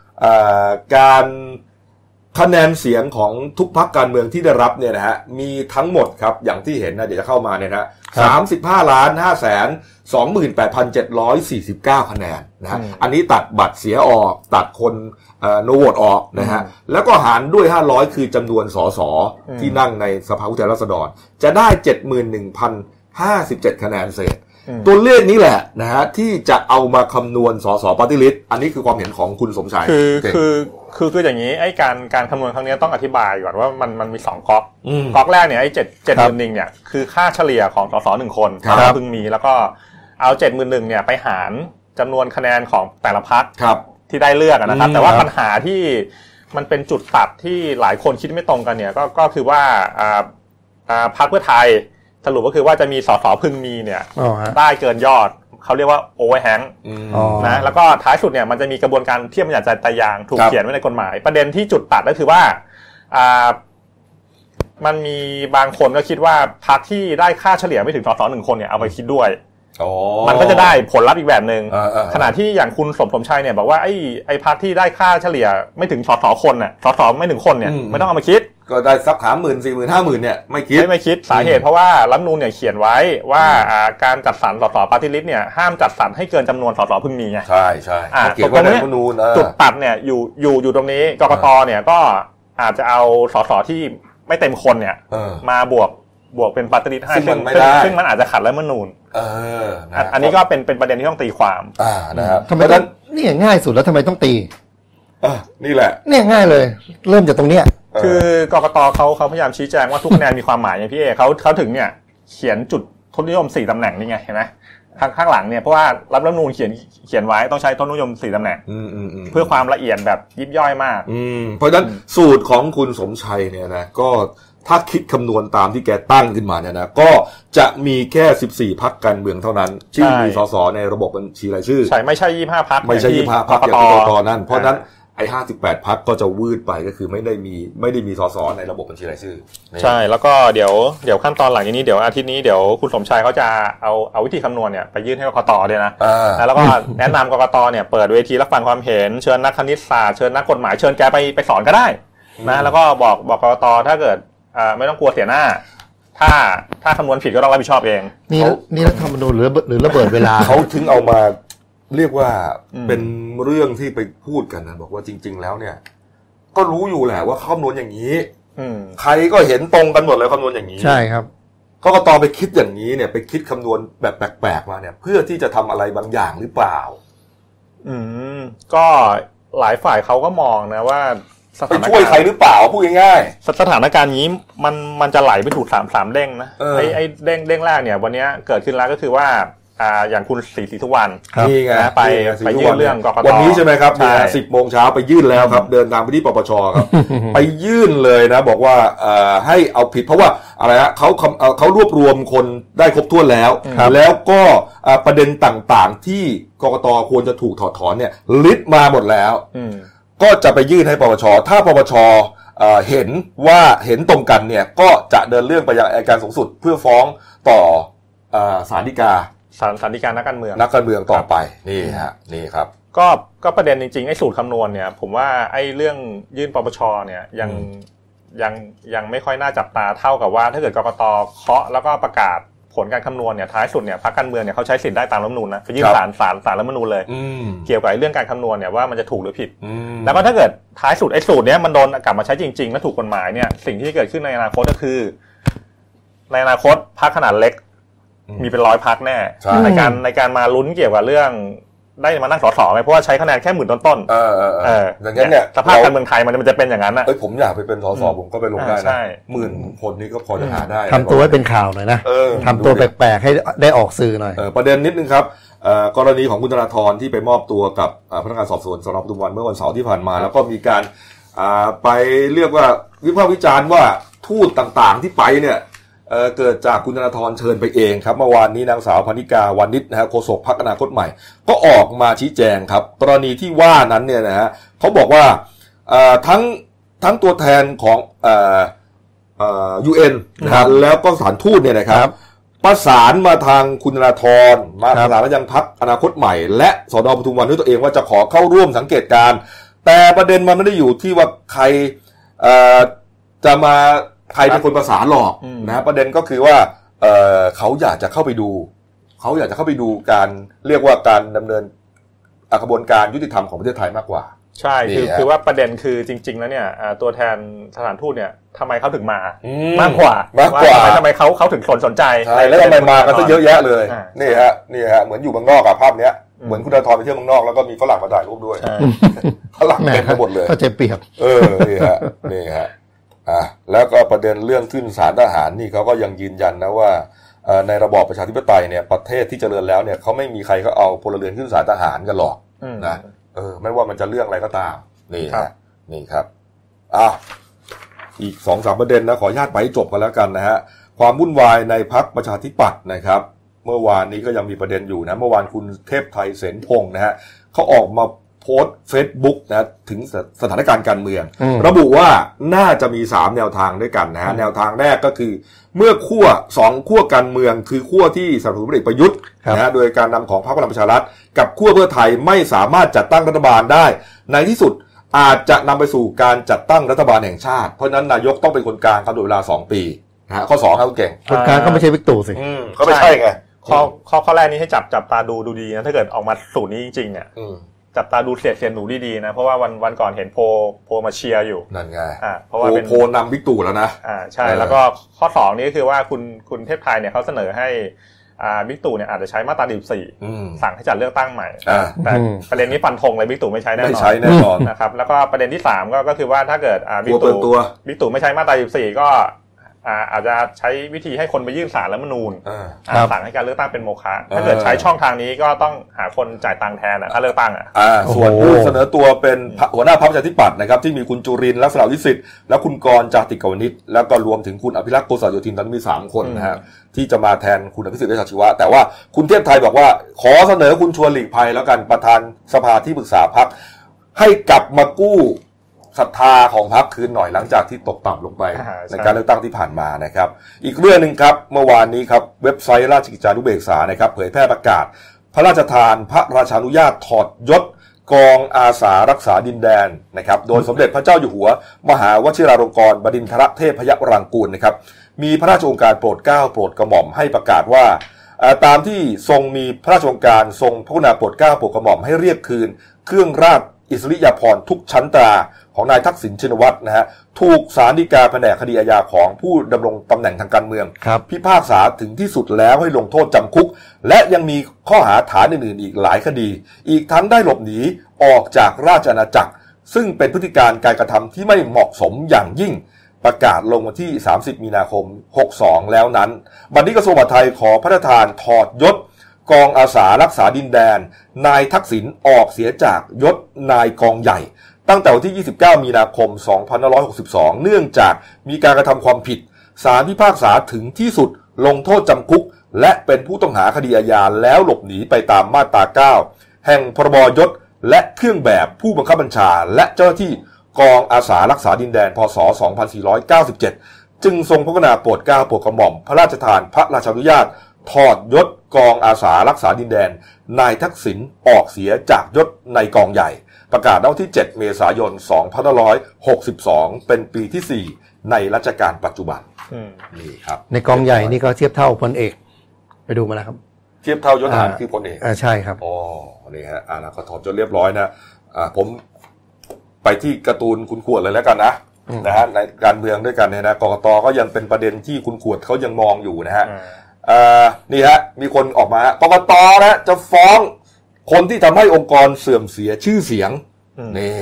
การคะแนนเสียงของทุกพักการเมืองที่ได้รับเนี่ยนะฮะมีทั้งหมดครับอย่างที่เห็นนะเดี๋ยวจะเข้ามาเนี่ยนะครัสามบสิบห้าล้านห้าแสนสองหมื่นแปดพันเจ็ดร้อยสี่สิบเก้าคะแนนนะฮะอืมอันนี้ตัดบัตรเสียออกตัดคนโนโวตออกนะฮะแล้วก็หารด้วย500คือจำนวนสสอืมที่นั่งในสภาผู้แทนราษฎร จะได้71,057คะแนนเศษอืม ตัวเลขนี้แหละนะฮะที่จะเอามาคำนวณสสปฏิริษอันนี้คือความเห็นของคุณสมชายคือเก่งคือคือคืออย่างนี้ไอ้การการคำนวณครั้งนี้ต้องอธิบายก่อนว่ามันมันมีสองก๊อกมก๊อกแรกเนี่ยไอ้เจ็ดเจ็ดหครัมื่บนหนึ่งเนี่ยคือค่าเฉลี่ยของสสหนึ่งคนครับที่พึงมีแล้วก็เอาเจ็ดหมื่นหนึ่งเนี่ยไปหารจำนวนคะแนนของแต่ละพักครับที่ได้เลือกอะนะครับอืมแต่ว่าครับปัญหาที่มันเป็นจุดตัดที่หลายคนคิดไม่ตรงกันเนี่ยก็ก็คือว่าอ่าอ่าพรรคเพื่อไทย สรุปก็คือว่าจะมีสสพึงมีเนี่ยอ๋อฮะได้เกินยอดเขาเรียกว่าโอเวอร์แฮงอืมอ๋อนะแล้วก็ท้ายสุดเนี่ยมันจะมีกระบวนการเทียบบัญญัติใจยางถูกครับเขียนไว้ในกฎหมาย ประเด็นที่จุดตัดก็คือว่าอ่ามันมีบางคนก็คิดว่าพรรคที่ได้ค่าเฉลี่ยไม่ถึงสสหนึ่งคนเนี่ยเอาไปคิดด้วยอ๋อ มันก็จะได้ผลลัพธ์อีกแบบหนึ่งอ่าอ่าขณะที่อย่างคุณสมสมชัยเนี่ยบอกว่าไอ้ไอ้พรรคที่ได้ค่าเฉลี่ยไม่ถึงสสคนน่ะสสไม่ถึงคนเนี่ยไม่ต้องเอามาคิด ก็ได้สักสามหมื่นสี่หมื่นห้าหมื่นเนี่ยไม่คิดไม่ไม่คิดสาเหตุเพราะว่ารัฐธรรมนูญเนี่ยเขียนไว้ว่าอ่าการจัดสรรสสปาร์ตี้ลิสต์เนี่ยห้ามจัดสรรให้เกินจำนวนสสพึงมีไงใช่ใช่อ่าเขาเขียนไว้ในรัฐธรรมนูญเออจุดตัดเนี่ยอยู่อยู่อยู่ตรงนี้กกตเนี่ยก็อาจจะเอาสสที่ไม่เต็มคนเนี่ยเออมาบวก บวกเป็นปาร์ตี้ลิสต์ให้ซึ่งมันไม่ซึ่งได้ ซึ่งมันอาจจะขัดรัฐธรรมนูญเออนะอันอันนี้ก็เป็นเป็นประเด็นที่ต้องตีความ อ่านะครับทำไมเพราะฉะต้อนั้งนเนี่ยง่ายสุดแล้วทำไมต้องตีเออนี่แหละ เนี่ยง่ายเลย เริ่มจากตรงเนี้ยเคือกกตเขาเขาพยายามชี้แจงว่าทุกคะแนนมีความหมายไงพี่เอเขาเขาถึงเนี่ยเขียนจุดทศนิยมสี่ตำแหน่งนี่ไงเห็นไหมข้างข้างหลังเนี่ยเพราะว่ารัฐธรรมนูญเขียนเขียนไว้ต้องใช้ทศนิยมสี่ตำแหน่ง อืมอืมอืม เพื่อความละเอียดแบบยิบย่อยมาก อืมเพราะฉะนั้นสูตรของคุณสมชัยเนี่ยนะก็ ถ้าคิดคำนวณตามที่แกตั้งขึ้นมาเนี่ยนะก็จะมีแค่ 14 พักการเมืองเท่านั้นที่ใช่มีสสในระบบบัญชีรายชื่อ ใช่ไม่ใช่ยี่ห้าพักไม่ใช่ยี่ห้าพักอย่างกที่กกตตนั่นเพราะฉะนั้นไอ้ห้าสิบแปดพักก็จะวืดไปก็คือไม่ได้มีไม่ได้มีสสในระบบบัญชีรายชื่อนี่ใช่แล้วก็เดี๋ยวเดี๋ยวขั้นตอนหลังจากนี้เดี๋ยวอาทิตย์นี้เดี๋ยวคุณสมชายเขาจะเอาเอาวิธีคำนวณเนี่ยไปยื่นให้กกตเลยนะอ่าแล้วก็แนะนำกกตเนี่ยเปิดเวทีรับฟังความเห็นเชิญนักคณิตศาสตร์เชิญนักกฎหมายเชิญแกไปไปสอนก็ได้นะแล้วก็บอกบอกกกตถ้าเกิดอ่า ไม่ต้องกลัวเสียหน้า ถ้าถ้าคำนวณผิดก็ต้องรับผิดชอบเอง นี่เขานี่รัฐธรรมนูญหรือหรือระเบิดเวลาเขาถึงเอามาเรียกว่าอืมเป็นเรื่องที่ไปพูดกันนะบอกว่าจริง ๆ แล้วเนี่ย ก็รู้อยู่แหละว่าคำนวณอย่างนี้อืมใครก็เห็นตรงกันหมดเลยคำนวณอย่างนี้ ใช่ครับกกตไปคิดอย่างนี้เนี่ยไปคิดคำนวณแบบแปลกๆมาเนี่ย เพื่อที่จะทำอะไรบางอย่างหรือเปล่า อืม ก็หลายฝ่ายเขาก็มองนะว่าส ไปถานช่วยการใครณ์หรือเปล่าพูดง่ายสถานการณ์นี้มันมันจะไหลไปถูกสามสามเด้งนะเออไอ้ไอ้เด้งเด้งแรกเนี่ย วันเนี้ยเกิดขึ้นแล้วก็คือว่าอ่าอย่างคุณศรีศรีสุวรรณครับนี่ไงนะไปนี่งไปสียื่นเรื่องกกตวันนี้ใช่ไหมครับใช่เนี่ยสิบโมงเช้าไปยื่นแล้วครับ เดินทางไปที่ปปชครับ ไปยื่นเลยนะ บอกว่าเอ่อให้เอาผิดเพราะว่าอะไรฮะเขาคำเอ่อเขารวบรวมคนได้ครบถ้วนแล้วครับแล้วก็เอ่อประเด็นต่างๆที่กกตควรจะถูกถอดถอนเนี่ยลิสต์มาหมดแล้วอืม ก็จะไปยื่นให้ปปช ถ้าปปชเอ่อเห็นว่าเห็นตรงกันเนี่ยก็จะเดินเรื่องไปยังอัยการสูงสุด เพื่อฟ้องต่อเอ่อศาลฎีกาสารสารดิการนักการเมืองนักการเมืองต่อไปนี่ฮะนี่ครับก็ก็ประเด็นจริงๆไอ้สูตรคำนวณเนี่ย ผมว่าไอ้เรื่องยื่นปปชเนี่ยยังอืมยังยังไม่ค่อยน่าจับตาเท่ากับว่าถ้าเกิดกกตเคาะแล้วก็ประกาศผ ลการคำนวณเนี่ยท้ายสุดเนี่ยพรรคการเมืองเนี่ยเขาใช้สิทธิ์ได้ตามรัฐธรรมนูญนะไปยื่นศาลศาลศาลรัฐธรรมนูญเลยอืมเกี่ยวกับไอ้เรื่องการคำนวณเนี่ยว่ามันจะถูกหรือผิดอืมแล้วก็ถ้าเกิดท้ายสุดไอ้สูตรเนี้ยมันโดนกลับมาใช้จริงๆและถูกกฎหมายเนี่ยสิ่งที่เกิดขึ้นในอนาคตก็คือ ในอนาคตพรรคขนาดเล็กอืมมีเป็นร้อยพรรคแน่ใช่ในการในการมาลุ้นเกี่ยวกับเรื่อง ได้มานั่งสสไหมเพราะว่าใช้คะแนนแค่หมื่นต้นเออเออๆเอเออออย่างนั้นเนี่ยสภาพการเมืองไทยมันมันจะเป็นอย่างนั้นนะเอ้ยผมอยากไปเป็นสสอืมผมก็ไปลงได้อ่าใช่นะหมื่นคนนี้ก็พอจะหาได้ทำตัวให้เป็นข่าวหน่อยนะเออทำตัวแปลกๆให้ได้ออกสื่อหน่อยเออประเด็นนิดนึงครับเอ่อกรณีของคุณธนาธรที่ไปมอบตัวกับเอ่อพนักงานสอบสวนสนปทุมวันเมื่อวันเสาร์ที่ผ่านมา แล้วก็มีการอ่าไปเรียกว่าวิพากษ์วิจารณ์ว่าทูตต่างๆที่ไปเนี่ย เอ่อเกิดจากคุณธนาธรเชิญไปเองครับเมื่อวานนี้นางสาวพนิกาวานิชนะฮะโฆษกพรรคอนาคตใหม่ ก็ออกมาชี้แจงครับ กรณีที่ว่านั้นเนี่ยนะฮะเขาบอกว่าเอ่อทั้งทั้งตัวแทนของเอ่อเอ่อ UN นะคครัรับบแล้วก็สถานทูตเนี่ยนะครับครับ ประสานมาทางคุณธนาธรมาครัปบระสานมายังพักอนาคตใหม่ และสนปทุมวันด้วยตัวเองว่าจะขอเข้าร่วมสังเกตการณ์แต่ประเด็นมันไม่ได้อยู่ที่ว่าใครเอ่อจะมา ใครเป็นคนประสานหรอกอืมนะประเด็นก็คือว่าเอ่อเขาอยากจะเข้าไปดู เขาอยากจะเข้าไปดูการเรียกว่าการดำเนินอะกระบวนการยุติธรรมของประเทศไทยมากกว่า ใช่คือนี่ฮะคือว่าประเด็นคือจริง ๆ แล้วเนี่ยอ่าตัวแทนสถานทูตเนี่ยทำไมเขาถึงมาอืมากกว่ามากกว่าทำไมทำไมเขาเขาถึงสนสนใจใช่แล้วทำไมมากันซะเยอะแยะเลยอ่านี่ฮะนี่ฮะเหมือนอยู่เมืองนอกอะภาพเนี้ยอืมเหมือนคุณธนาธรไปเที่ยวเมืองนอกแล้วก็มีฝรั่งมาถ่ายรูปด้วยใช่ฝรั่งแหม่เต็มไปหมดเลยก็ใจเปรียบเออนี่ฮะนี่ฮะ อะแล้วก็ประเด็นเรื่องขึ้นศาลทหารนี่เขาก็ยังยืนยันนะว่าเอ่อในระบอบประชาธิปไตยเนี่ยประเทศที่เจริญแล้วเนี่ยเขาไม่มีใครเขาเอาพลเรือนขึ้นศาลทหารกันหรอกอืมนะเออไม่ว่ามันจะเรื่องอะไรก็ตามนี่ครัฮะบนี่ครับอะอีกสองสามประเด็นนะขออนุญาตไปให้จบกันแล้วกันนะฮะความวุ่นวายในพักประชาธิปัตย์นะครับ เมื่อวานนี้ก็ยังมีประเด็นอยู่นะเมื่อวานคุณเทพไทยเสนพงศ์นะฮะเขาออกมาโพสต์เฟซบุ๊กนะถึงสสถานการณ์การเมืองอืมระบุว่าน่าจะมี 3 แนวทางด้วยกันนะฮะอืมแนวทางแรกก็คือ เมื่อขั้วสองขั้วการเมือง คือขั้วที่สนับสนุนพลเอกประยุทธ์ครับนะฮะโดยการนำของพรรคพลังประชารัฐ กับขั้วเพื่อไทยไม่สามารถจัดตั้งรัฐบาลได้ ในที่สุดอาจจะนำไปสู่การจัดตั้งรัฐบาลแห่งชาติ เพราะฉะนั้นนายกต้องเป็นคนกลางกำหนดเวลา 2 ปีนะฮะข้อ2ครับคุณเก่งคนกลางก็ไม่ใช่วิกตู่สิอืมก็ไม่ใช่ไงข้อข้อข้อแรกนี้ให้จับจับตาดูดูดีนะถ้าเกิดออกมาสูตรนี้จริงๆเนี่ยอืม จับตาดูเสียดเสียนหนูดีๆนะ เพราะว่าวันวันก่อนเห็นโพลโพลมาเชียร์อยู่ นั่นไงอ่าเพราะว่าโอ้เป็นโพนำบิ๊กตู่แล้วนะอ่าใช่เออแล้วก็ข้อสองนี้ก็คือว่าคุณคุณเทพไทยเนี่ยเขาเสนอให้อ่าบิ๊กตู่เนี่ยอาจจะใช้มาตรา14อืมสั่งให้จัดเลือกตั้งใหม่อ่าแต่อืมประเด็นนี้ฟันธงเลยบิ๊กตู่ไม่ใช้แน่นอนไม่ใช้แน่นอนนะครับแล้วก็ประเด็นที่สามก็ก็คือว่าถ้าเกิดอ่าบิ๊กลักวเปิตู่ดตัวบิ๊กตู่ไม่ใช้มาตรา14ก็อ่า อาจจะใช้วิธีให้คนไปยื่นสารรัฐธรรมนูญอ่าอ่าครับสั่งให้การเลือกตั้งเป็นโมฆะเออถ้าเกิดใช้ช่องทางนี้ก็ต้องหาคนจ่ายตังค์แทนอะถ้าเลือกตั้งอะอ่าโอ้โหส่วนผู้เสนอตัวเป็นพรรคหัวหน้าพรรคประชาธิปัตย์นะครับที่มีคุณจุรินทร์ลักษณะวิสิทธิ์และคุณกรณ์จาติกาวนิชแล้วก็รวมถึงคุณอภิรักษ์โกษาโยธินตอนนี้มีสามคนนะฮะที่จะมาแทนคุณอภิสิทธิ์เวชชาชีวะ แต่ว่าคุณเทพไทยบอกว่า ขอเสนอคุณชวนหลีกภัยแล้วกันประธานสภาที่ปรึกษาพรรคให้กลับมากู้ ศรัทธาของพรรคคืนหน่อยหลังจากที่ตกต่ำลงไปอ่าใช่ในการเลือกตั้งที่ผ่านมานะครับ อีกเรื่องหนึ่งครับเมื่อวานนี้ครับเว็บไซต์ราชกิจจานุเบกษานะครับเผยแพร่ประกาศ พระราชทานพระราชานุญาตถอดยศกองอาสารักษาดินแดนนะครับโดยสมเด็จพระเจ้าอยู่หัว มหาวชิราลงกรณบดินทรเทพยวรังกูลนะครับมีพระราชโองการโปรดเกล้าโปรดกระหม่อมให้ประกาศว่าเอ่อตามที่ทรงมีพระราชโองการทรงพระกรุณาโปรดเกล้าโปรดกระหม่อมให้เรียกคืน เครื่องราชอิสริยาภรณ์ทุกชั้นตรา ของนายทักษิณชินวัตรนะฮะถูกสารฎีกาแผนกคดีอาญาของผู้ดำรงตำแหน่งทางการเมืองครับพิพากษาถึงที่สุดแล้วให้ลงโทษจำคุก และยังมีข้อหาฐานอื่นๆ อีกหลายคดี อีกทั้งได้หลบหนีออกจากราชอาณาจักร ซึ่งเป็นพฤติการการกระทำที่ไม่เหมาะสมอย่างยิ่งประกาศลงวันที่ 30 มีนาคม 62 แล้วนั้น บัดนี้กระทรวงมหาดไทยขอพระราชทานถอดยศ กองอาสารักษาดินแดน นายทักษิณออกเสียจากยศนายกองใหญ่ ตั้งแต่วันที่ 29 มีนาคม 2562 เนื่องจากมีการกระทำความผิดศาลพิพากษาถึงที่สุดลงโทษจำคุก และเป็นผู้ต้องหาคดีอาญาแล้วหลบหนีไปตามมาตรา 9 แห่งพรบยศ และเครื่องแบบผู้บังคับบัญชา และเจ้าหน้าที่กองอาสารักษาดินแดน พศ 2497 จึงทรงพระกรุณาโปรดเกล้าโปรดกระหม่อม พระราชทานพระราชานุญาต ถอดยศกองอาสารักษาดินแดน นายทักษิณออกเสียจากยศในกองใหญ่ ประกาศวันที่ 7 เมษายน 2562 เป็นปีที่ 4 ในรัชกาลปัจจุบันอืมนี่ครับ ในกองใหญ่นี่ก็เทียบเท่าพลเอก ไปดูมาแล้วครับ เทียบเท่ายศทหารอ่าคือพลเอกอ่าใช่ครับอ๋อนี่ฮะอ่าแล้วก็ถอดจนเรียบร้อยนะอ่าผมไปที่การ์ตูนคุณขวดเลยแล้วกันนะอืมนะฮะในการเมืองด้วยกันเนี่ยนะกกตก็ยังเป็นประเด็นที่คุณขวดเขายังมองอยู่นะฮะอ่าอ่านี่ฮะมีคนออกมากกตนะจะฟ้อง คนที่ทำให้องค์กรเสื่อมเสียชื่อเสียงอืมนี่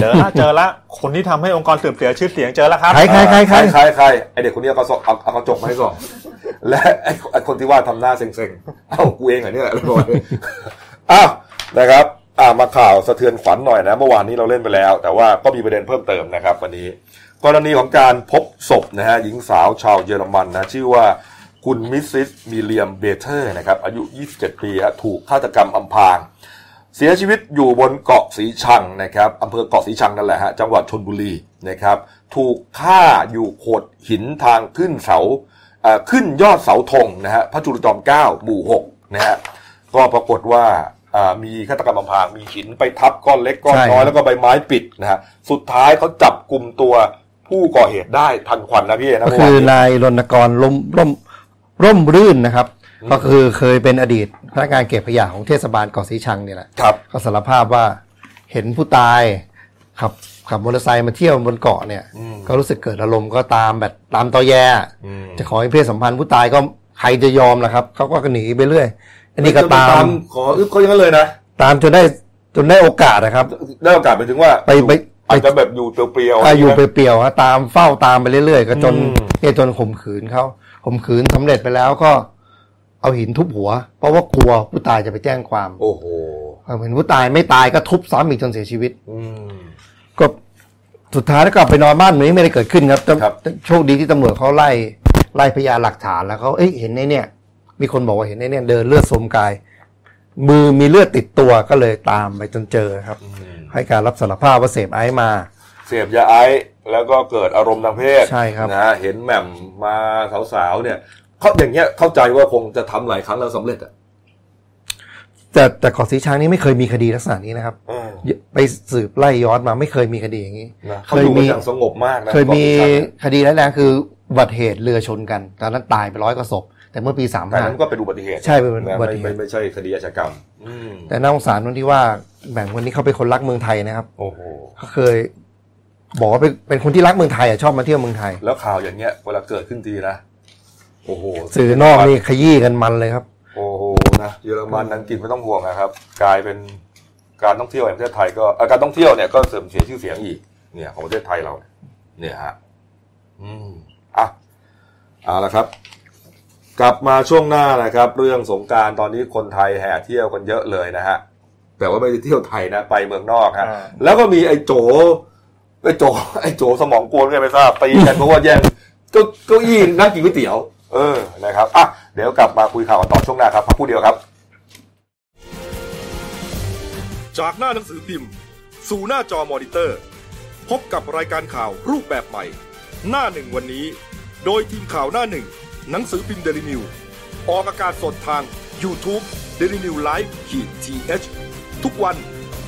เจอละเจอละคนที่ทำให้องค์กรเสื่อมเสียชื่อเสียงเจอแล้วครับใครใครใครใครใครใครไอเด็กคนนี้เอากระสอบเอาเอากระจกมาให้ก่อนและไอไอคนที่ว่าทำหน้าเซ็งๆเอ้ากูเองเหรอเนี่ยอะไรประมาณนี้อ้าวนะครับอ่ามาข่าวสะเทือนขวัญหน่อยนะเมื่อวานนี้เราเล่นไปแล้ว แต่ว่าก็มีประเด็นเพิ่มเติมนะครับวันนี้ กรณีของการพบศพนะฮะหญิงสาวชาวเยอรมันนะชื่อว่า คุณมิสซิสมิเลียมเบเทอร์นะครับอายุ 27 ปีฮะถูกฆาตกรรมอำพรางเสียชีวิตอยู่บนเกาะสีชังนะครับอำเภอเกาะสีชังนั่นแหละฮะจังหวัดชลบุรีนะครับ ถูกฆ่าอยู่โขดหินทางขึ้นเสาเอ่อขึ้นยอดเสาธงนะฮะพระจุลจอมเกล้าหมู่หกนะฮะก็ปรากฏว่าอ่ามีฆาตกรรมอำพรางมีหินไปทับก้อนเล็กก้อนใช่น้อยครับแล้วก็ใบไม้ปิดนะฮะสุดท้ายเขาจับกลุ่มตัวผู้ก่อเหตุได้ทันควันนะพี่เอ๋นะก็เมื่อคืวาอนนี้นายรณกรร่มร่ม ร่มรื่นนะครับ ก็คือเคยเป็นอดีตพนักงานเก็บขยะของเทศบาลเกาะสีชังเนี่ยแหละครับก็สารภาพว่าเห็นผู้ตายขับขับมอเตอร์ไซค์มาเที่ยวบนเกาะเนี่ยอืมก็รู้สึกเกิดอารมณ์ก็ตามแบบตามตอแยอืมจะขอให้เพศสัมพันธ์ผู้ตายก็ใครจะยอมล่ะครับเขาก็หนีไปเรื่อย อันนี้ก็ตาม ขออึ๊บเขาอย่างนั้นเลยนะตามจนได้จนได้โอกาสนะครับ ได้โอกาสไปถึงว่าไปไปอาจจะแบบอยู่เปรียวๆอาอยู่ใช่ไปไหมเปลี่ยวๆฮะตามเฝ้าตามไปเรื่อยๆ ก็จนอืมเนี่ยจนข่มขืนเขา ข่มขืนสำเร็จไปแล้วก็เอาหินทุบหัว เพราะว่ากลัวผู้ตายจะไปแจ้งความ โอ้โหเห็นผู้ตายไม่ตายก็ทุบซ้ำอีกจนเสียชีวิต อืมก็สุดท้ายแล้วกลับไปนอนบ้านเหมือนไม่ได้เกิดขึ้นครับแต่ครับแต่โชคดีที่ตำรวจเขาไล่ไล่พยานหลักฐานแล้วเขาเอ้ยเห็นในเนี่ย มีคนบอกว่าเห็นในเนี่ยเดินเลือดสมกาย มือมีเลือดติดตัวก็เลยตามไปจนเจอครับอืมให้การรับสารภาพว่าเสพไอซ์มา เสพยาไอซ์ แล้วก็เกิดอารมณ์ทางเพศใช่ครับนะฮะเห็นแหม่มมาสาวๆเนี่ยเขาอย่างเงี้ยเข้าใจว่าคงจะทำหลายครั้งแล้วสำเร็จอะแต่แต่เกาะสีชังนี่ไม่เคยมีคดีลักษณะนี้นะครับเออไปสืบไล่ย้อนมาไม่เคยมีคดีอย่างนี้นะเขาอยู่กันอย่างสงบมากนะเคยมีกาะสีชังเนี่ยคดีร้ายแรงคืออุบัติเหตุเรือชนกันตอนนั้นตายไปร้อยกว่าศพแต่เมื่อปีสามแต่ห้านั้นก็เป็นอุบัติเหตุใช่เป็นอุนะบัไม่ติเหไม่ตุไม่ใช่คดีอาชญากรรมอืมแต่น่าสงสารตรงที่ว่าแบ่งคนนี้เขาเป็นคนรักเมืองไทยนะครับโอ้โหเขาเคย บอกว่าเป็นเป็นคนที่รักเมืองไทยอะชอบมาเที่ยวเมืองไทย แล้วข่าวอย่างเงี้ยเวลาเกิดขึ้นทีนะโอ้โหสื่อนอกนี่ขยี้กันมันเลยครับ โอ้โหนะเยอรมันอังกฤษไม่ต้องห่วงนะครับ กลายเป็นการท่องเที่ยวแห่งประเทศไทยก็เอ่อการท่องเที่ยวเนี่ยก็เสื่อมเสียชื่อเสียงอีก เนี่ย ของประเทศไทยเรา เนี่ยฮะอืมอะเอาละครับ กลับมาช่วงหน้านะครับ เรื่องสงกรารตอนนี้คนไทยแห่เที่ยวกันเยอะเลยนะฮะแต่ว่าไม่ได้เที่ยวไทยนะ ไปเมืองนอกฮะอ่าแล้วก็มีไอ้โจ ไอ้โจไอ้โจสมองกวนไงไม่ทราบตีกันเพราะว่าแย่งเก้าเก้าอี้นั่งกินก๋วยเตี๋ยว เออนะครับอะเดี๋ยวกลับมาคุยข่าวกันต่อช่วงหน้าครับพักครู่เดียวครับ จากหน้าหนังสือพิมพ์ สู่หน้าจอมอนิเตอร์ พบกับรายการข่าวรูปแบบใหม่ หน้าหนึ่งวันนี้ โดยทีมข่าวหน้าหนึ่ง หนังสือพิมพ์เดลิวิวออกอากาศสดทาง YouTube d e l i n e w l i v e ขีดทีเทุกวัน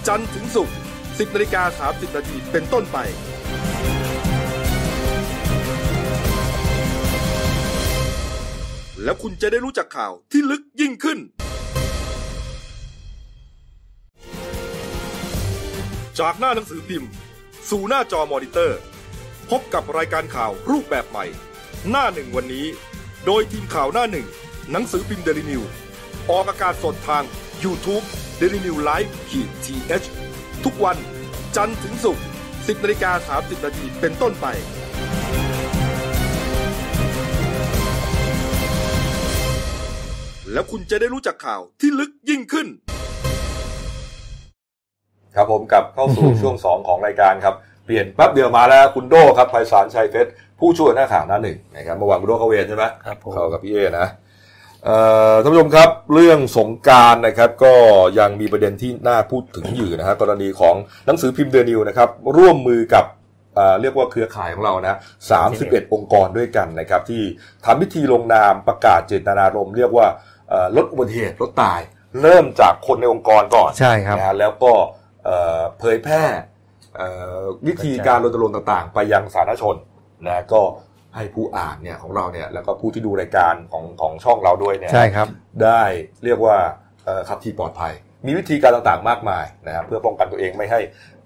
จันทร์ถึงศุกร์ 10นาฬิกา30นาทีเป็นต้นไป แล้วคุณจะได้รู้จักข่าวที่ลึกยิ่งขึ้น จากหน้าหนังสือพิมพ์ สู่หน้าจอมอนิเตอร์ พบกับรายการข่าวรูปแบบใหม่ หน้าหนึ่งวันนี้ โดยทีมข่าวหน้าหนึ่ง หนังสือพิมพ์เดลิวิวออกอากาศสดทาง YouTube d e l i n e w l i v e ขีทีเทุกวัน จันทร์ถึงศุกร์ 10นาฬิกา30นาทีเป็นต้นไป แล้วคุณจะได้รู้จักข่าวที่ลึกยิ่งขึ้น ครับผมกลับเข้าสู่ช่วงสองของรายการครับ เปลี่ยนแป๊บเดียวมาแล้วคุณโดครับไพศาลชัยเพชรผู้ช่วยหน้าข่าวหน้าหนึ่งนะครับเมื่อวานคุณโดเข้าเวรใช่ไหมครับผมเข้ากับพี่เอนะเอ่อ ท่านผู้ชมครับเรื่องสงกรารนะครับก็ยังมีประเด็นที่น่าพูดถึงอยู่นะฮะกรณีของหนังสือพิมพ์เดนิวนะครับร่วมมือกับเอ่อเรียกว่าเครือข่ายของเรานะ31 องค์กรด้วยกันนะครับที่ทำพิธีลงนามประกาศเจตนารมณ์เรียกว่าเอ่อลดอุบัติเหตุลดตาย เริ่มจากคนในองค์กรก่อนใช่ครับนะฮะแล้วก็เอ่อเผยแพร่เอ่อวิธีการรณรงค์ต่างๆ ไปยังสาธารณชนนะก็ ให้ผู้อ่านเนี่ยของเราเนี่ยแล้วก็ผู้ที่ดูรายการของของช่องเราด้วยเนี่ยใช่ครับ ได้เรียกว่าเอ่อขับขี่ปลอดภัย มีวิธีการต่างๆมากมายนะครับเพื่อป้องกันตัวเองไม่ให้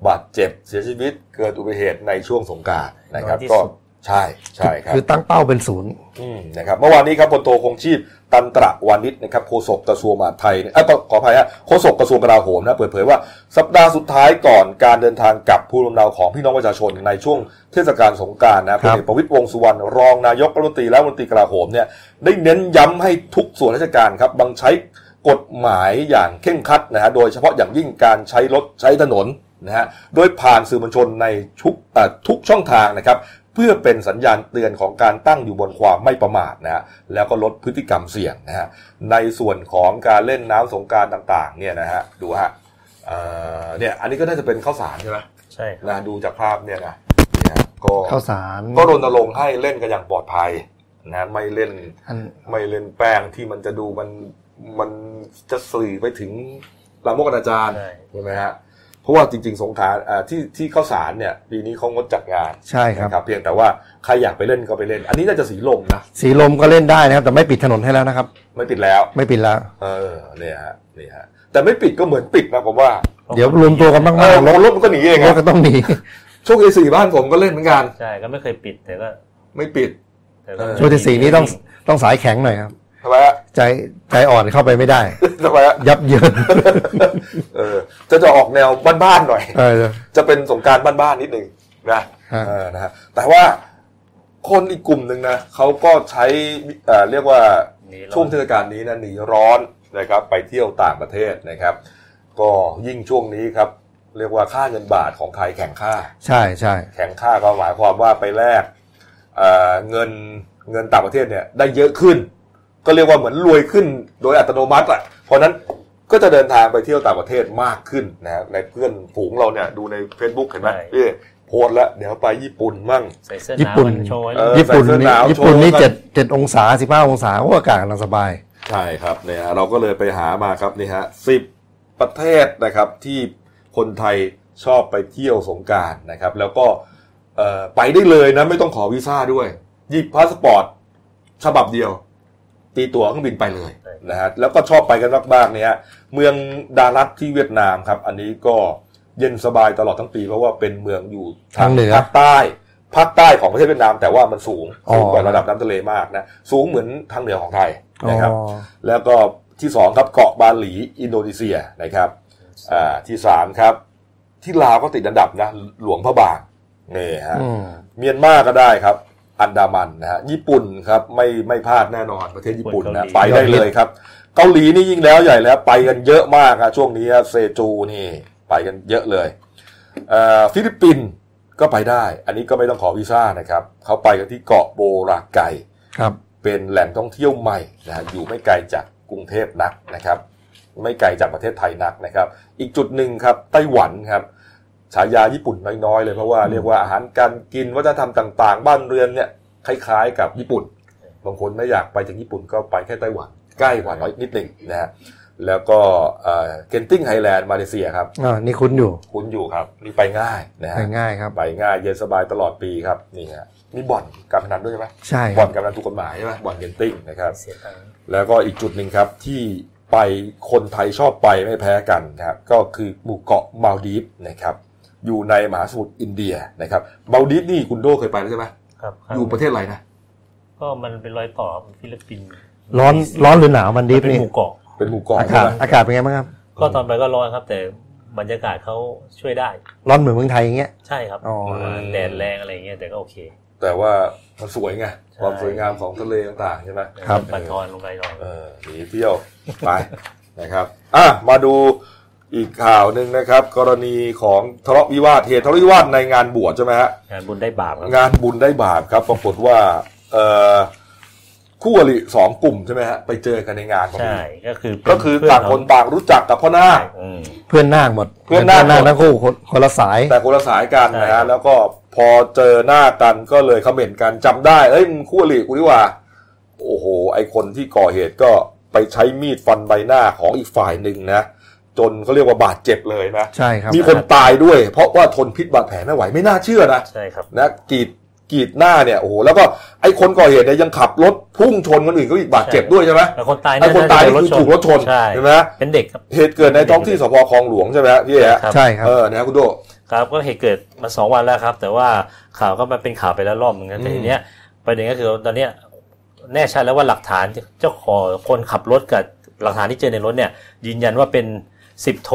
บาดเจ็บเสียชีวิตเกิดอุบัติเหตุในช่วงสงกรารนะครับน้อยที่ก็สุด ใช่ใช่ครับคือตั้งเป้าเป็นศูนย์อืมนะครับเมื่อวานนี้ครับพลโทคงชีพตันตระวานิชนะครับโฆษกกระทรวงมหาดไทยเนี่ยเอ้ยขอขออภัยฮะโฆษกกระทรวงกลาโหมนะเปิดเผยว่าสัปดาห์สุดท้ายก่อนการเดินทางกลับภูมิลำเนาของพี่น้องประชาชนในช่วงเทศกาลสงกรารนะพลเอกประวิตรวงษ์สุวรรณรองนายกรัฐมนตรีและรัฐมนตรีกลาโหมเนี่ยได้เน้นย้ำให้ทุกส่วนราชการครับบังใช้กฎหมายอย่างเคร่งครัดนะฮะโดยเฉพาะอย่างยิ่งการใช้รถใช้ถนนนะฮะโดยผ่านสื่อมวลชนในทุกเอ่อทุกช่องทางนะครับ เพื่อเป็นสัญญาณเตือนของการตั้งอยู่บนความไม่ประมาทนะฮะแล้วก็ลดพฤติกรรมเสี่ยงนะฮะในส่วนของการเล่นน้ำสงกรารต่างๆเนี่ยนะฮะดูฮะเอ่อเนี่ยอันนี้ก็น่าจะเป็นข้าวสารใช่ไหมใช่ครับนะดูจากภาพเนี่ยนะเนี่ยก็ข้าวสารก็รณรงค์ให้เล่นกันอย่างปลอดภัยนะไม่เล่นอันไม่เล่นแป้งที่มันจะดูมันมันจะสื่อไปถึงลามกอนาจารใช่ใช่ไหมฮะ เพราะว่าจริง ๆ สงขลาอ่าที่ที่ข้าวสารเนี่ยปีนี้เขางดจัดงานใช่ครับนะครับเพียงแต่ว่าใครอยากไปเล่นก็ไปเล่น อันนี้น่าจะสีลมนะสีลมก็เล่นได้นะครับ แต่ไม่ปิดถนนให้แล้วนะครับ ไม่ปิดแล้วไม่ปิดแล้ว เออเนี่ยฮะนี่ฮะแต่ไม่ปิดก็เหมือนปิดนะผมว่า เดี๋ยวรวมตัวกันมากเออๆรถรถมันก็หนีเองรถอะก็ต้องหนีช่วงเอสี่บ้านผมก็เล่นเหมือนกันใช่ก็ไม่เคยปิดแต่ก็ไม่ปิดแต่ก็เออช่วงที่สี่นี้ต้องต้องสายแข็งหน่อยครับ ทำไมฮะใจใจอ่อนเข้าไปไม่ได้ ทำไมฮะยับเยินเออจะจะออกแนวบ้านๆหน่อย เออ จะเป็นสงกรารบ้านๆนิดหนึ่งนะฮะ เออนะฮะแต่ว่าคนอีกกลุ่มหนึ่งนะเขาก็ใช้เอ่อเรียกว่า หนีร้อน ช่วงเทศกาลนี้นะหนีร้อนนะครับไปเที่ยวต่างประเทศนะครับ ก็ยิ่งช่วงนี้ครับ เรียกว่าค่าเงินบาทของไทยแข่งค่า ใช่ใช่แข่งค่าก็หมายความว่าไปแลกเอ่อเงินเงินต่างประเทศเนี่ยได้เยอะขึ้น ก็เรียกว่าเหมือนรวยขึ้นโดยอัตโนมัติอะเพราะฉะนั้นก็จะเดินทางไปเที่ยวต่างประเทศมากขึ้นนะในเพื่อนฝูงเราเนี่ยดูใน Facebook เห็นไหมใช่พี่โพสต์แล้วเดี๋ยวไปญี่ปุ่นมั่งใส่เสื้อหนาวญี่ปุ่นมันโชว์ไว้เออญี่ปุ่นใส่เสื้อหนาวนี่ญี่ปุ่นนี่โชว์กันเจ็ดเจ็ดองศาสิบห้าองศาโอ้อากาศกำลังสบาย ใช่ครับเนี่ยเราก็เลยไปหามาครับนี่ฮะสิบประเทศนะครับที่คนไทยชอบไปเที่ยวสงกรานต์นะครับ แล้วก็เอ่อไปได้เลยนะไม่ต้องขอวีซ่าด้วย หยิบพาสปอร์ตฉบับเดียว ตีตั๋วเครื่องบินไปเลยนะฮะแล้วก็ชอบไปกันมากๆเนี่ยฮะเมืองดารัตที่เวียดนามครับ อันนี้ก็เย็นสบายตลอดทั้งปีเพราะว่าเป็นเมืองอยู่ทางเหนือภาคใต้ภาคใต้ของประเทศเวียดนามแต่ว่ามันสูงอ๋อสูงกว่าระดับน้ำทะเลมากนะสูงเหมือนทางเหนือของไทยนะครับอ๋อแล้วก็ที่สองครับเกาะบาหลีอินโดนีเซียนะครับอ่าที่สามครับ ที่ลาวก็ติดอันดับนะหลวงพระบางนี่ฮะอืมเมียนมาก็ได้ครับ อันดามันนะฮะญี่ปุ่นครับไม่ไม่พลาดแน่นอนประเทศญี่ปุ่นนะไปได้เลยครับ เกาหลีนี่ยิ่งแล้วใหญ่แล้ว ไปกันเยอะมากอะช่วงนี้เชจูนี่ไปกันเยอะเลยเอ่อฟิลิปปินส์ก็ไปได้ อันนี้ก็ไม่ต้องขอวีซ่านะครับเขาไปกันที่เกาะโบราไกย์ครับเป็นแหล่งท่องเที่ยวใหม่นะฮะอยู่ไม่ไกลจากกรุงเทพนักนะครับ ไม่ไกลจากประเทศไทยนักนะครับ อีกจุดหนึ่งครับไต้หวันครับ ฉายาญี่ปุ่นน้อยๆเลยเพราะว่าเรียกว่าอาหารการกินวัฒนธรรมต่าง ๆ บ้านเรือนเนี่ยคล้าย ๆ กับญี่ปุ่น บางคนไม่อยากไปจากญี่ปุ่นก็ไปแค่ไต้หวันใกล้กว่าน้อยนิดหนึ่งนะฮะแล้วก็เกนติ้งไฮแลนด์มาเลเซียครับอ่านี่คุ้นอยู่คุ้นอยู่ครับนี่ไปง่ายนะฮะไปง่ายครับไปง่ายเย็นสบายตลอดปีครับนี่ฮะมีบ่อนการพนันด้วยใช่ไหมใช่ครับบ่อนการพนันถูกกฎหมายใช่ไหมบ่อนเกนติ้งนะครับเสียตังค์แล้วก็อีกจุดหนึ่งครับที่ไปคนไทยชอบไปไม่แพ้กันนะครับก็คือหมู่เกาะมัลดีฟส์นะครับ อยู่ในมหาสมุทรอินเดียนะครับมัลดีฟส์นี่คุณโดเคยไปแล้วใช่ไหมครับครับอยู่ประเทศอะไรนะก็มันเป็นรอยต่อฟิลิปปินส์ร้อนร้อนหรือหนาวมัลดีฟส์นี่เป็นหมู่เกาะเป็นหมู่เกาะอาใช่กาศไหมอากาศเป็นไงบ้างครับ ก็ตอนไปก็ร้อนครับ แต่บรรยากาศเขาช่วยได้ ร้อนเหมือนเมืองไทยอย่างเงี้ยใช่ครับอ๋อแดดแรงอะไรอย่างเงี้ยแต่ก็โอเค แต่ว่ามันสวยไงใช่ความสวยงามของทะเลต่างๆใช่ไหมครับปัดทอนลงไปหน่อยเออหนีเที่ยวไปนะครับ อะมาดู อีกข่าวหนึ่งนะครับ กรณีของทะเลาะวิวาทเหตุทะเลาะวิวาทในงานบวชใช่ไหมฮะงานบุญได้บาปครับงานบุญได้บาปครับปรากฏว่าเอ่อคู่อริสองกลุ่มใช่ไหมฮะไปเจอกันในงานพอดีใช่ ก็คือเป็นก็คือเพื่ต่างคนต่างรู้จักกับพ่อนาคอืมเพื่อนนาคหมดเพื่อนนาคหมดทั้งคู่คนคนละสาย แต่คนละสายกันนะใช่ครัฮะบแล้วก็พอเจอหน้ากันก็เลยคอมเมนต์กันจำได้เอ้ยมึงคู่อริกูนี่หว่า โอ้โห ไอคนที่ก่อเหตุก็ไปใช้มีดฟันใบหน้าของอีกฝ่ายหนึ่งนะ จนเขาเรียกว่าบาดเจ็บเลยนะใช่ครับมีคนตายด้วย เพราะว่าทนพิษบาดแผลไม่ไหวไม่น่าเชื่อนะใช่ครับนะกรีดกรีดหน้าเนี่ยโอ้โหแล้วก็ไอคนก่อเหตุเนี่ยยังขับรถพุ่งชนคนอื่นเขาอีกบาดเจ็บด้วยใช่ไหมแต่คนตายไอคนตายนี่คือถูกรถชนใช่ใช่ไหมเป็นเด็กครับเหตุเกิดในท้องที่สพคลองหลวงใช่ไหมฮะพี่เอ๋ฮะครับใช่ครับเออนะคุณโดครับก็เหตุเกิดมาสองวันแล้วครับ แต่ว่าข่าวก็มาเป็นข่าวไปแล้วรอบเหมือนกันแต่อืมทีเนี้ยประเด็นก็คือตอนเนี้ยแน่ชัดแล้วว่าหลักฐานเจ้าของคนขับรถกับหลักฐานที่เจอในรถเนี่ยยืนยันว่าเป็น สิบโท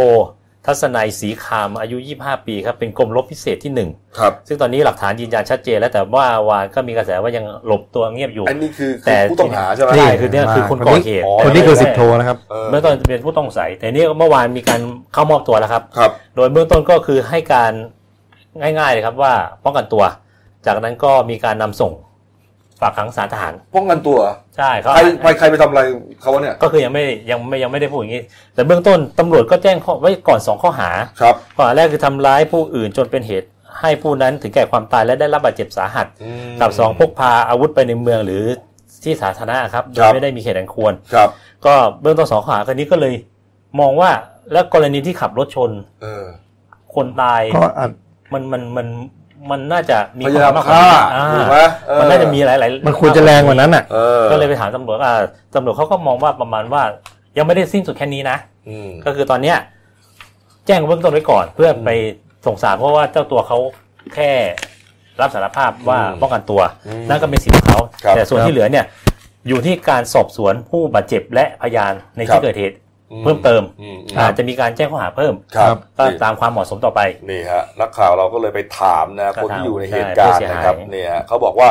ทัศนัยสีคามอายุ 25 ปีครับเป็นกรมรบพิเศษที่หนึ่งครับ ซึ่งตอนนี้หลักฐานยืนยันชัดเจนแล้วแต่ว่าวานก็มีกระแสว่ายังหลบตัวเงียบอยู่ อันนี้คือแต่คือผู้ต้องหาใช่ไหมใช่คือเนี่ยคือคนก่อเหตุอ๋อคนนี้คือสิบโทนะครับเออเมื่อตอนเป็นผู้ต้องสงสัยแต่นี่เมื่อวานมีการเข้ามอบตัวแล้วครับครับ โดยเบื้องต้นก็คือให้การง่ายๆเลยครับว่าป้องกันตัว จากนั้นก็มีการนำส่ง ฝากขังศาลทหาร ป้องกันตัวใช่เขาใครใครใครไปทำอะไรเขาวะเนี่ย ก็คือยังไม่ยังไม่ยังไม่ได้พูดอย่างนี้ แต่เบื้องต้นตำรวจก็แจ้งข้อไว้ก่อนสองข้อหาครับข้อหาแรกคือทำร้ายผู้อื่นจนเป็นเหตุให้ผู้นั้นถึงแก่ความตายและได้รับบาดเจ็บสาหัสอืมกับสองพกพาอาวุธไปในเมืองหรือที่สาธารณะครับโดครัยบไม่ได้มีเหตุอันควรครับ ก็เบื้องต้นสองข้อหาคนนี้ก็เลย มองว่าแล้วกรณีที่ขับรถชนเออคนตายก็อาจมันมันมัน มันน่าจะมีพยายามควมฆ่าอ่ถูกไหมเออมันน่าจะมีหลายๆ มันควรจะแรงกว่านั้นอะเออก็เลยไปถามตำรวจอ่าตำรวจเขาก็มองว่าประมาณว่า ยังไม่ได้สิ้นสุดแค่นี้นะอืมก็คือตอนเนี้ย แจ้งเบื้องต้นไว้ก่อน เพื่อไปส่งสารเพราะว่าเจ้าตัวเขาแค่รับสารภาพว่าอืมป้องกันตัวอืมนั่นก็เป็นสิทธิ์ของเขาครับแต่ส่วนครับที่เหลือเนี่ย อยู่ที่การสอบสวนผู้บาดเจ็บและพยานในครัที่บเกิดเหตุ เพิ่มเติมอืมอาจจะมีการแจ้งข้อหาเพิ่มครับก็นี่ตามความเหมาะสมต่อไปนี่ฮะนักข่าวเราก็เลยไปถามนะก็คนที่ถามอยู่ในใช่เหตุการณ์ผู้เสียหายนะครับเนี่ยฮะเขาบอกว่า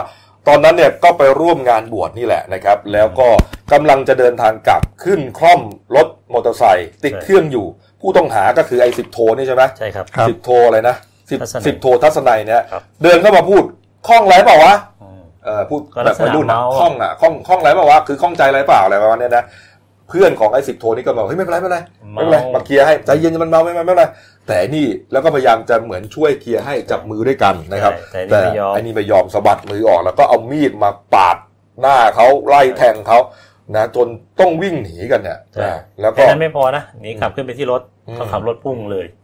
ตอนนั้นเนี่ยก็ไปร่วมงานบวชนี่แหละนะครับ แล้วก็กำลังจะเดินทางกลับขึ้นคล่อมรถมอเตอร์ไซค์ติดเครื่องอยู่ ผู้ต้องหาก็คือไอ้สิบโทนี่ใช่ไหมใช่ครับครับสิบโทอะไรนะสิบทัศนัยสิบโททัศนัยเนี่ยครับเดินเข้ามาพูดคล่องไรเปล่าวะอืมเออพูดก็ลัแบกบษณะวัยรุ่นอะเมาคล่องอะคล่องคล่องไรเปล่าวะคือคล่องใจไรเปล่าอะไรประมาณเนี้ยนะ เพื่อนของไอ้สิบโทนี่ก็มาบอกเฮ้ยไม่เป็นไรไม่เป็นไรไม่เป็นไรมาเคลียร์ให้ใจเย็นมันเมาไม่ไม่ไม่เป็นไรแต่นี่แล้วก็พยายามจะเหมือนช่วยเคลียร์ให้จับมือด้วยกันนะครับใช่แต่นี่ไม่ยอมไอ้นี่ไม่ยอมสะบัดมือออก แล้วก็เอามีดมาปาดหน้าเขาไล่แทงเขานะจนต้องวิ่งหนีกันเนี่ยใช่นะแล้วก็แค่นั้นไม่พอนะหนีขับขึ้นไปที่รถอืมก็ขับรถพุ่งเลยอ่า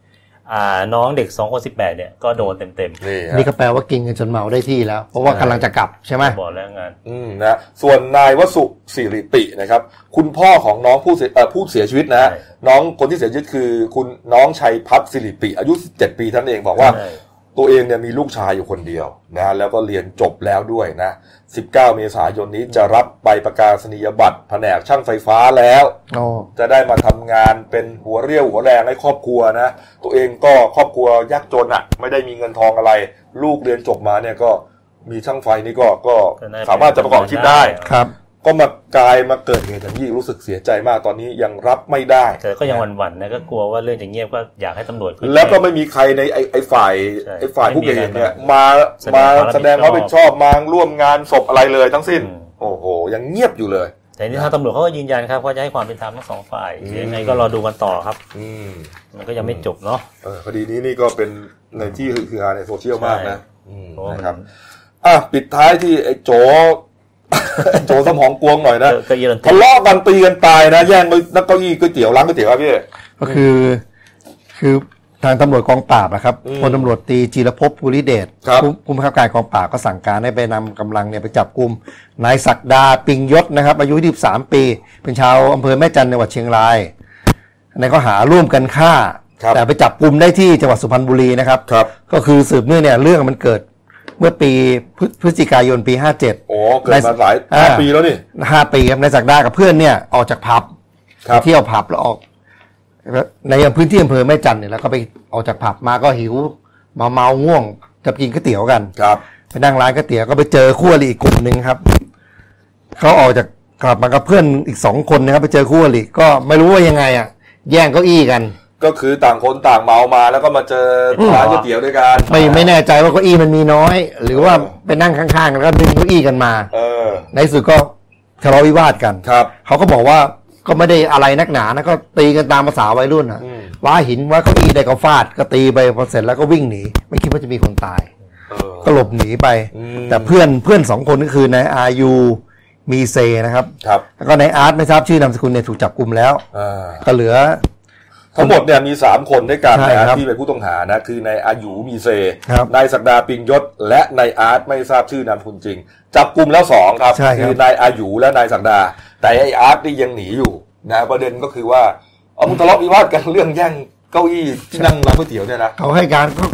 น้องเด็กสองคนสิบแปดเนี่ยก็โดนเต็มเต็มนี่นี่ฮะก็แปลว่ากินกันจนเมาได้ที่แล้ว เพราะว่าใช่กำลังจะกลับใช่ไหมบอกแล้วงานอืมนะส่วนนายวสุสิริปินะครับ คุณพ่อของน้องผู้เสียเอ่อผู้เสียชีวิตนะฮะใช่น้องคนที่เสียชีวิตคือ คุณน้องชัยพัฒน์สิริปิอายุ 17 ปีท่านเองบอกว่าใช่ ตัวเองเนี่ยมีลูกชายอยู่คนเดียวนะแล้วก็เรียนจบแล้วด้วยนะ 19 เมษายนนี้จะรับใบประกาศนียบัตรแผนกช่างไฟฟ้าแล้วโอ้จะได้มาทำงานเป็นหัวเรี่ยวหัวแรงให้ครอบครัวนะ ตัวเองก็ครอบครัวยากจนอะ่ะ ไม่ได้มีเงินทองอะไร ลูกเรียนจบมาเนี่ยก็มีช่างไฟนี่ก็ก็ก็น่าสามารถจะประกอบอาชีพได้ครับ ก็มากลายมาเกิดเหตุอย่างนี้รู้สึกเสียใจมากตอนนี้ยังรับไม่ได้แต่ก็ยังหวั่นๆนะก็กลัวว่าเรื่องจะเงียบก็อยากให้ตำรวจขึ้นแล้วก็ไม่มีใครในไอ้ไอ้ฝ่ายใช่ไอ้ฝ่ายผู้เก่งเนี่ยไม่มีใครมามามาแสแสดดงงคความมรัรับบผิผิดดชชออบบมาร่วมงานศพอะไรเลยทั้งสิ้นอืมโอ้โหยังเงียบอยู่เลย แต่นี่ทางตำรวจเขาก็ยืนยันครับว่าจะให้ความเป็นธรรมทั้งสองฝ่ายอืมยังไงก็รอดูกันต่อครับ อืมมันก็ยังไม่จบเนาะเออคดีนี้นี่ก็เป็นในที่ฮือฮาในโซเชียลมากนะใช่อืมเพราะว่ามันนะครับอะปิดท้ายที่ไอ้โจไอ้ โจสมองกลวงหน่อยนะก็ก็เยอะทะเลาะกันตีกันตายนะ แย่งนั่งเก้าอี้ก๋วยเตี๋ยวร้านก๋วยเตี๋ยวครับพี่ก็คือ คือทางตำรวจกองปราบนะครับอืมพลตำรวจตรีจิรภพภูริเดชครับผู้ผู้บังคับการกองปราบก็สั่งการให้ไปนำกำลังเนี่ยไปจับกลุ่มนายศักดาปิงยศนะครับ อายุ 23 ปี เป็นชาวอำเภอแม่จันทร์จังหวัดเชียงราย ในข้อหาร่วมกันฆ่าครับแต่ไปจับกลุ่มได้ที่จังหวัดสุพรรณบุรีนะครับครับก็คือสืบเนื่องเนี่ยเรื่องมันเกิด เมื่อปีพฤพฤศจิกายนปี 57 โอ้เกิดมาหลายอ่าห้าปีแล้วนี่ห้าปีครับนายศักดากับเพื่อนเนี่ยออกจากผับครับไปเที่ยวผับแล้วออกในพื้นที่อำเภอแม่จันทร์เนี่ยแล้วก็ไปออกจากผับมาก็หิวมาเมาง่วงจะกินก๋วยเตี๋ยวกันครับไปนั่งร้านก๋วยเตี๋ยวก็ไปเจอคู่อริอีกกลุ่มหนึ่งครับเขาออกจากกลับมากับเพื่อนอีกสองคนนะครับไปเจอคู่อริก็ไม่รู้ว่ายังไงอะ แย่งเก้าอี้กัน ก็คือต่างคนต่างเมามาแล้วก็มาเจอร้านก๋วยเตี๋ยวด้วยกันไม่ไม่แน่ใจว่าเก้าอี้มันมีน้อย หรือว่าเออไปนั่งข้างๆแล้วก็ดึงเก้าอี้กันมา เออ ในที่สุดก็ทะเลาะวิวาทกันครับเขาก็บอกว่าก็ไม่ได้อะไรนักหนานะก็ตีกันตามภาษาวัยรุ่นอะอืมว่าหินว่าเก้าอี้ได้ก็ฟาดก็ตีไปพอเสร็จแล้วก็วิ่งหนีไม่คิดว่าจะมีคนตายเออก็หลบหนีไปอืมแต่เพื่อนเพื่อนสองคนก็คือนายอายูมีเซนะครับครับ แล้วก็นายอาร์ตไม่ทราบชื่อนามสกุลเนี่ยถูกจับกลุ่มแล้วอ่าก็เหลือ ทั้งหมดเนี่ยมีสามคนด้วยกันใช่นะครับที่เป็นผู้ต้องหานะคืนายอายุมีเซครับนายศักดาปิงยศ และนายอาร์ตไม่ทราบชื่อนามสกุลจริง จับกลุ่มแล้วสองครับใช่ครับอนายอายุและนายศักดา แต่ไอ้อาร์ตนี่ยังหนีอยู่นะประเด็นก็คือว่าเอามึงทะเลาะวิวาทกันเรื่องแย่งเก้าอี้ที่นั่งร้านก๋วยเตี๋ยวเนี่ยนะเขาให้การก็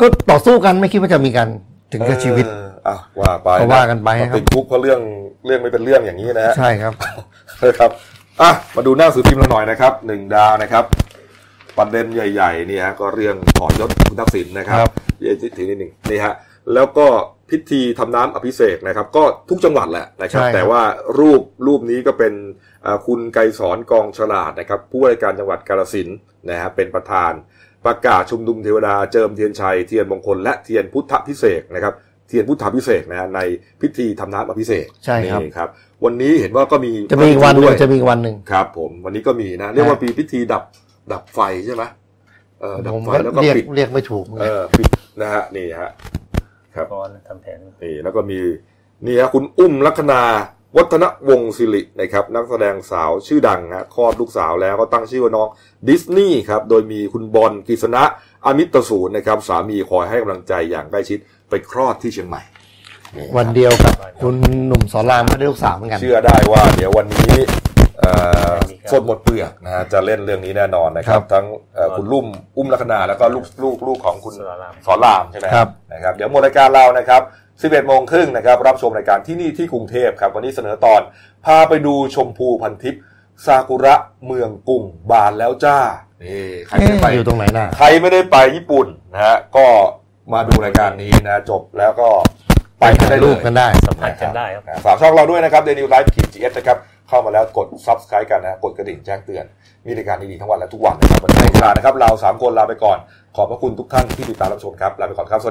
ก็ต่อสู้กันไม่คิดว่าจะมีกันถึงกับชีวิตเอออะว่าไปก็ว่ากันไปครับติดคุกเพราะเรื่องเรื่องไม่เป็นเรื่องอย่างนี้นะฮะใช่ครับนะครับอะมาดูหน้าสือพิมพ์เราหน่อยนะครับหนึ่งดาวนะครับ ประเด็นใหญ่ๆเนี่ยฮะก็เรื่องถอนยศคุณทักษิณนะครับครับเดี๋ยวถือนิดหนึ่งนี่ฮะแล้วก็พิธีทำน้ำอภิเษกนะครับ ก็ทุกจังหวัดแหละนะครับใช่ครับแต่ว่ารูปรูปนี้ก็เป็นอ่าคุณไกรสอนกองฉลาดนะครับ ผู้ว่าราชการจังหวัดกาฬสินธุ์นะฮะเป็นประธาน ประกาศชุมนุมเทวดาเจิมเทียนชัยเทียนมงคลและเทียนพุทธพิเศษกนะครับเทียนพุทธพิเศษกนะฮะในพิธีทำน้ำอภิเษกใช่ครับนี่ครับ วันนี้เห็นว่าก็มีจะมีอีกวันหนึ่ด้งวยจะมีอีกวันหนึ่งครับ ผมวันนี้ก็มีนะเรียกว่าปีพิธีดับ ดับไฟใช่ไหมเออดับผมไฟก็แล้วก็เรียกปิดเรียกไม่ถูกเออปิดนะฮะนี่ฮะครับก่อนทำแผนนี่แล้วก็มีนี่ฮะคุณอุ้มลัคนาวัฒนวงศ์ศิรินะครับนักแสดงสาวชื่อดังนะคลอดลูกสาวแล้วก็ตั้งชื่อว่าน้องดิสนีย์ครับโดยมีคุณบอลกฤษณะอมิตรสูรนะครับสามีคอยให้กำลังใจอย่างใกล้ชิดไปคลอดที่เชียงใหม่นี่ครับวันเดียวกับคุณหนุ่มสอนรามก็ได้ลูกสาวเหมือนกัน เชื่อได้ว่าเดี๋ยววันนี้เอ่อมีครับ สดหมดเปลือกนะฮะจะเล่นเรื่องนี้แน่นอนนะครัครับบทั้งเอ่อคุณลุ่มอุ้มลักษณาแล้วก็ลูกลูกลูกของคุณสอนรามสอนรามใช่ไหมครับนะครับ เดี๋ยวหมดรายการเรานะครับ11โมงครึ่งนะครับ รับชมรายการที่นี่ที่กรุงเทพครับ วันนี้เสนอตอนพาไปดูชมพูพันทิพย์ซากุระเมืองกรุงบานแล้วจ้านี่ใครไม่ได้ไปเอ๊ะอยู่ตรงไหนน่ะใครไม่ได้ไปญี่ปุ่นนะฮะก็มาดูรายการนี้นะจบแล้วก็ไปกันได้เลรูยปกันได้สัมผัสกันได้ครับฝากช่องเราด้วยนะครับเดนิวไลฟ์ขีดจีเอสนะครับ เข้ามาแล้วกด subscribe กันนะกดกระดิ่งแจ้งเตือน มีรายการดีๆทั้งวันและทุกวันนะครับวันนี้หมดเวลานะครับเราสามคนลาไปก่อน ขอบพระคุณทุกท่านที่ติดตามรับชมครับลาไปก่อนครับ